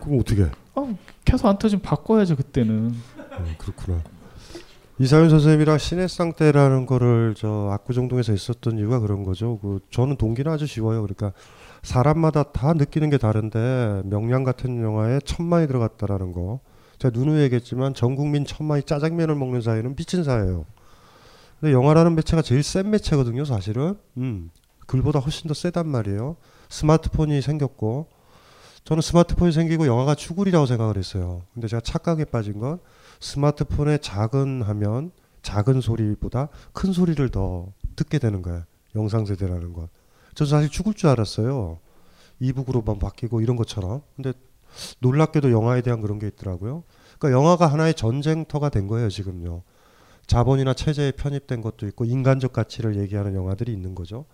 그럼 어떻게? 해? 아, 켜서 안 터지면 바꿔야죠 그때는. 음, 그렇구나. 이상윤 선생님이랑 신해상 때라는 거를 저 압구정동에서 있었던 이유가 그런 거죠. 그 저는 동기는 아주 쉬워요. 그러니까 사람마다 다 느끼는 게 다른데 명량 같은 영화에 천만이 들어갔다라는 거. 제가 누누이 얘기했지만 전 국민 천만이 짜장면을 먹는 사회는 미친 사회예요. 근데 영화라는 매체가 제일 센 매체거든요, 사실은. 음. 글보다 훨씬 더 세단 말이에요. 스마트폰이 생겼고 저는 스마트폰이 생기고 영화가 추구리라고 생각을 했어요. 근데 제가 착각에 빠진 건 스마트폰의 작은 화면, 작은 소리보다 큰 소리를 더 듣게 되는 거예요. 영상 세대라는 건. 저는 사실 죽을 줄 알았어요. 이북으로만 바뀌고 이런 것처럼. 근데 놀랍게도 영화에 대한 그런 게 있더라고요. 그러니까 영화가 하나의 전쟁터가 된 거예요, 지금요. 자본이나 체제에 편입된 것도 있고 인간적 가치를 얘기하는 영화들이 있는 거죠.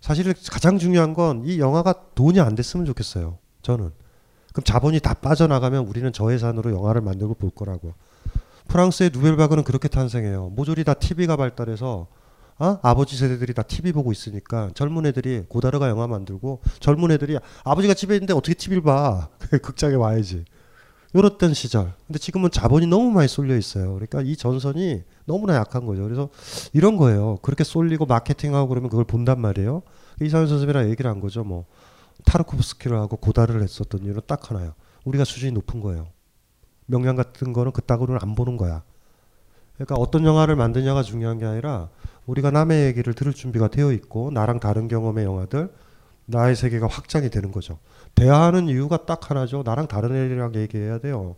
사실 가장 중요한 건 이 영화가 돈이 안 됐으면 좋겠어요. 저는. 그럼 자본이 다 빠져나가면 우리는 저예산으로 영화를 만들고 볼 거라고. 프랑스의 누벨바그는 그렇게 탄생해요. 모조리 다 TV가 발달해서 어? 아버지 세대들이 다 TV 보고 있으니까 젊은 애들이 고다르가 영화 만들고 젊은 애들이 아버지가 집에 있는데 어떻게 TV를 봐? 극장에 와야지. 요렇던 시절. 근데 지금은 자본이 너무 많이 쏠려 있어요. 그러니까 이 전선이 너무나 약한 거죠. 그래서 이런 거예요. 그렇게 쏠리고 마케팅하고 그러면 그걸 본단 말이에요. 이상현 선생님이랑 얘기를 한 거죠. 뭐 타르코프스키를 하고 고다르를 했었던 이유는 딱 하나요. 우리가 수준이 높은 거예요. 명량 같은 거는 그 따구로는 안 보는 거야. 그러니까 어떤 영화를 만드냐가 중요한 게 아니라 우리가 남의 얘기를 들을 준비가 되어 있고 나랑 다른 경험의 영화들 나의 세계가 확장이 되는 거죠. 대화하는 이유가 딱 하나죠. 나랑 다른 애들이랑 얘기해야 돼요.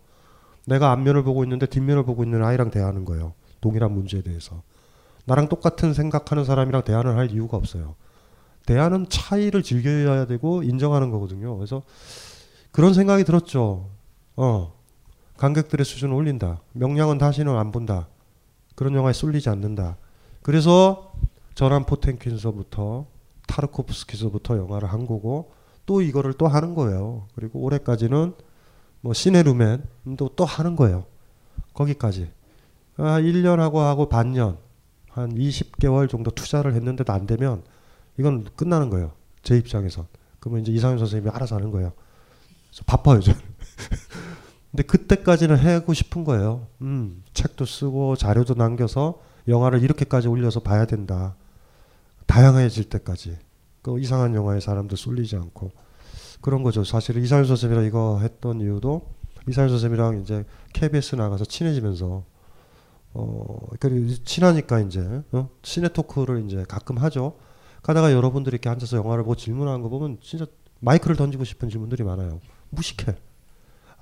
내가 앞면을 보고 있는데 뒷면을 보고 있는 아이랑 대화하는 거예요. 동일한 문제에 대해서. 나랑 똑같은 생각하는 사람이랑 대화를 할 이유가 없어요. 대화는 차이를 즐겨야 되고 인정하는 거거든요. 그래서 그런 생각이 들었죠. 어. 관객들의 수준을 올린다. 명량은 다시는 안 본다. 그런 영화에 쏠리지 않는다. 그래서 전한 포텐킨서부터 타르코프스키서부터 영화를 한 거고 또 이거를 또 하는 거예요. 그리고 올해까지는 뭐 시네루맨도 또 하는 거예요. 거기까지. 아, 1년하고 하고 반년 한 20개월 정도 투자를 했는데도 안 되면 이건 끝나는 거예요. 제 입장에서. 그러면 이제 이상현 선생님이 알아서 하는 거예요. 바빠요, 저는. 근데 그때까지는 하고 싶은 거예요. 음, 책도 쓰고 자료도 남겨서 영화를 이렇게까지 올려서 봐야 된다. 다양해질 때까지. 그 이상한 영화에 사람도 쏠리지 않고 그런 거죠. 사실 이상현 선생님이랑 이거 했던 이유도 이상현 선생님이랑 이제 KBS 나가서 친해지면서 어 그리고 친하니까 이제 어? 시네 토크를 이제 가끔 하죠. 가다가 여러분들이 이렇게 앉아서 영화를 보고 질문하는 거 보면 진짜 마이크를 던지고 싶은 질문들이 많아요. 무식해.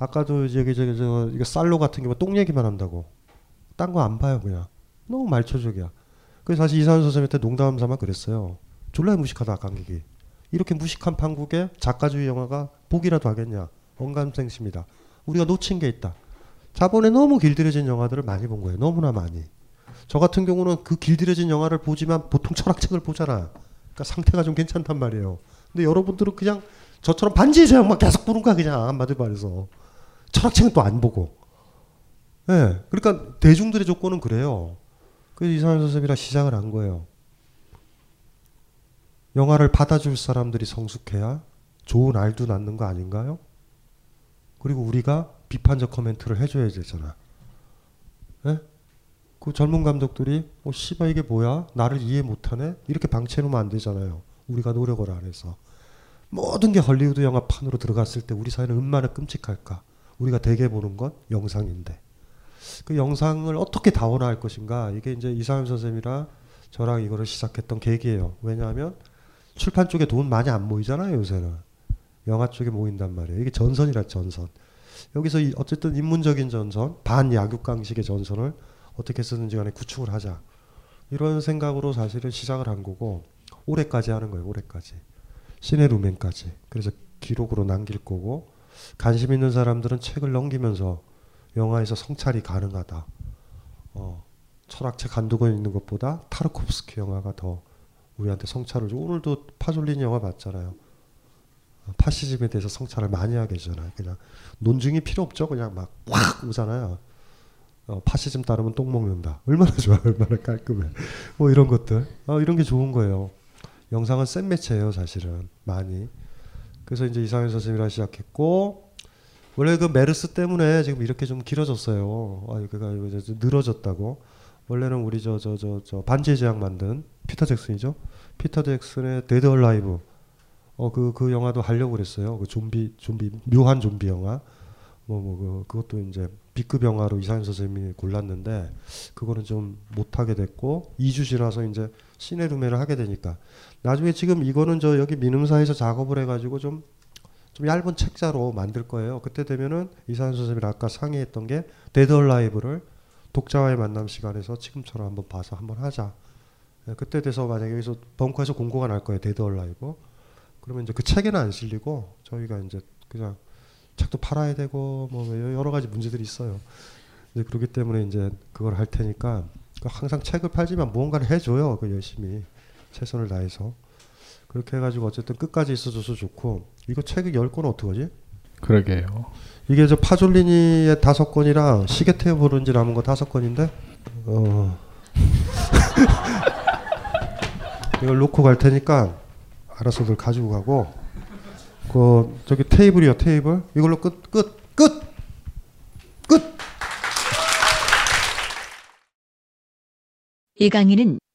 아까도 저기 저기 저 이거 쌀로 같은 경우 똥 얘기만 한다고. 딴 거 안 봐요 그냥. 너무 말초적이야. 그래서 사실 이상현 선생님한테 농담 삼아 그랬어요. 졸라 무식하다 관객이. 이렇게 무식한 판국에 작가주의 영화가 보기라도 하겠냐. 언감생심이다. 우리가 놓친 게 있다. 자본에 너무 길들여진 영화들을 많이 본 거예요. 너무나 많이. 저 같은 경우는 그 길들여진 영화를 보지만 보통 철학책을 보잖아. 그러니까 상태가 좀 괜찮단 말이에요. 근데 여러분들은 그냥 저처럼 반지의 제왕만 계속 보는 거야 그냥 한마디 말해서 철학책은 또 안 보고. 예. 네. 그러니까 대중들의 조건은 그래요. 그래서 이상한 선생이랑 시작을 한 거예요. 영화를 받아줄 사람들이 성숙해야 좋은 알도 낳는 거 아닌가요? 그리고 우리가 비판적 코멘트를 해줘야 되잖아. 예? 그 젊은 감독들이 어 씨발 이게 뭐야? 나를 이해 못하네? 이렇게 방치해놓으면 안 되잖아요. 우리가 노력을 안 해서. 모든 게 헐리우드 영화판으로 들어갔을 때 우리 사회는 얼마나 끔찍할까? 우리가 대개 보는 건 영상인데. 그 영상을 어떻게 다원화할 것인가? 이게 이제 이상현 선생님이랑 저랑 이거를 시작했던 계기예요. 왜냐하면 출판 쪽에 돈 많이 안 모이잖아요, 요새는. 영화 쪽에 모인단 말이에요. 이게 전선이라 전선. 여기서 어쨌든 인문적인 전선, 반야육강식의 전선을 어떻게 쓰는지 간에 구축을 하자. 이런 생각으로 사실은 시작을 한 거고 올해까지 하는 거예요. 올해까지. 시내 루멘까지. 그래서 기록으로 남길 거고 관심 있는 사람들은 책을 넘기면서 영화에서 성찰이 가능하다. 어, 철학책 한두 권 있는 것보다 타르코프스키 영화가 더 우리한테 성찰을 줘. 오늘도 파졸리니 영화 봤잖아요. 파시즘에 대해서 성찰을 많이 하게 되잖아요. 그냥 논증이 필요 없죠. 그냥 막확 오잖아요. 어, 파시즘 따르면 똥 먹는다. 얼마나 좋아, 얼마나 깔끔해. 뭐 이런 것들. 어, 이런 게 좋은 거예요. 영상은 센 매체예요, 사실은 많이. 그래서 이제 이상용 선생님이랑 시작했고 원래 그 메르스 때문에 지금 이렇게 좀 길어졌어요. 아, 이거 이제 늘어졌다고. 원래는 우리 저 저 저 저 반지의 제왕 만든 피터 잭슨이죠. 피터 잭슨의 데드 얼라이브. 어 그그 그 영화도 하려고 그랬어요. 그 좀비 좀비 묘한 좀비 영화. 뭐뭐 뭐 그, 그것도 이제 B급 영화로 이상용 선생님이 골랐는데 그거는 좀 못하게 됐고 2주 지나서 이제 시네루메를 하게 되니까 나중에 지금 이거는 저 여기 민음사에서 작업을 해가지고 좀 좀 얇은 책자로 만들 거예요. 그때 되면은 이상용 선생님이 아까 상의했던 게 데드 얼라이브를 독자와의 만남 시간에서 지금처럼 한번 봐서 한번 하자. 네, 그때 돼서 만약에 여기서 벙커에서 공고가 날 거예요. 데드 얼라이브. 그러면 이제 그 책에는 안 실리고 저희가 이제 그냥 책도 팔아야 되고 뭐 여러 가지 문제들이 있어요. 이제 그렇기 때문에 이제 그걸 할 테니까 그 항상 책을 팔지만 무언가를 해줘요. 그 열심히 최선을 다해서. 그렇게 해가지고 어쨌든 끝까지 있어줘서 좋고. 이거 책을 열 권은 어떡하지? 그러게요. 이게 저 파졸리니의 다섯 권이랑 시계테어 브론즈 남은 거 다섯 권인데? 어. 이걸 놓고 갈 테니까 알아서들 가지고 가고. 그 저기 테이블이요 테이블. 이걸로 끝 끝 끝! 끝. 이 강의는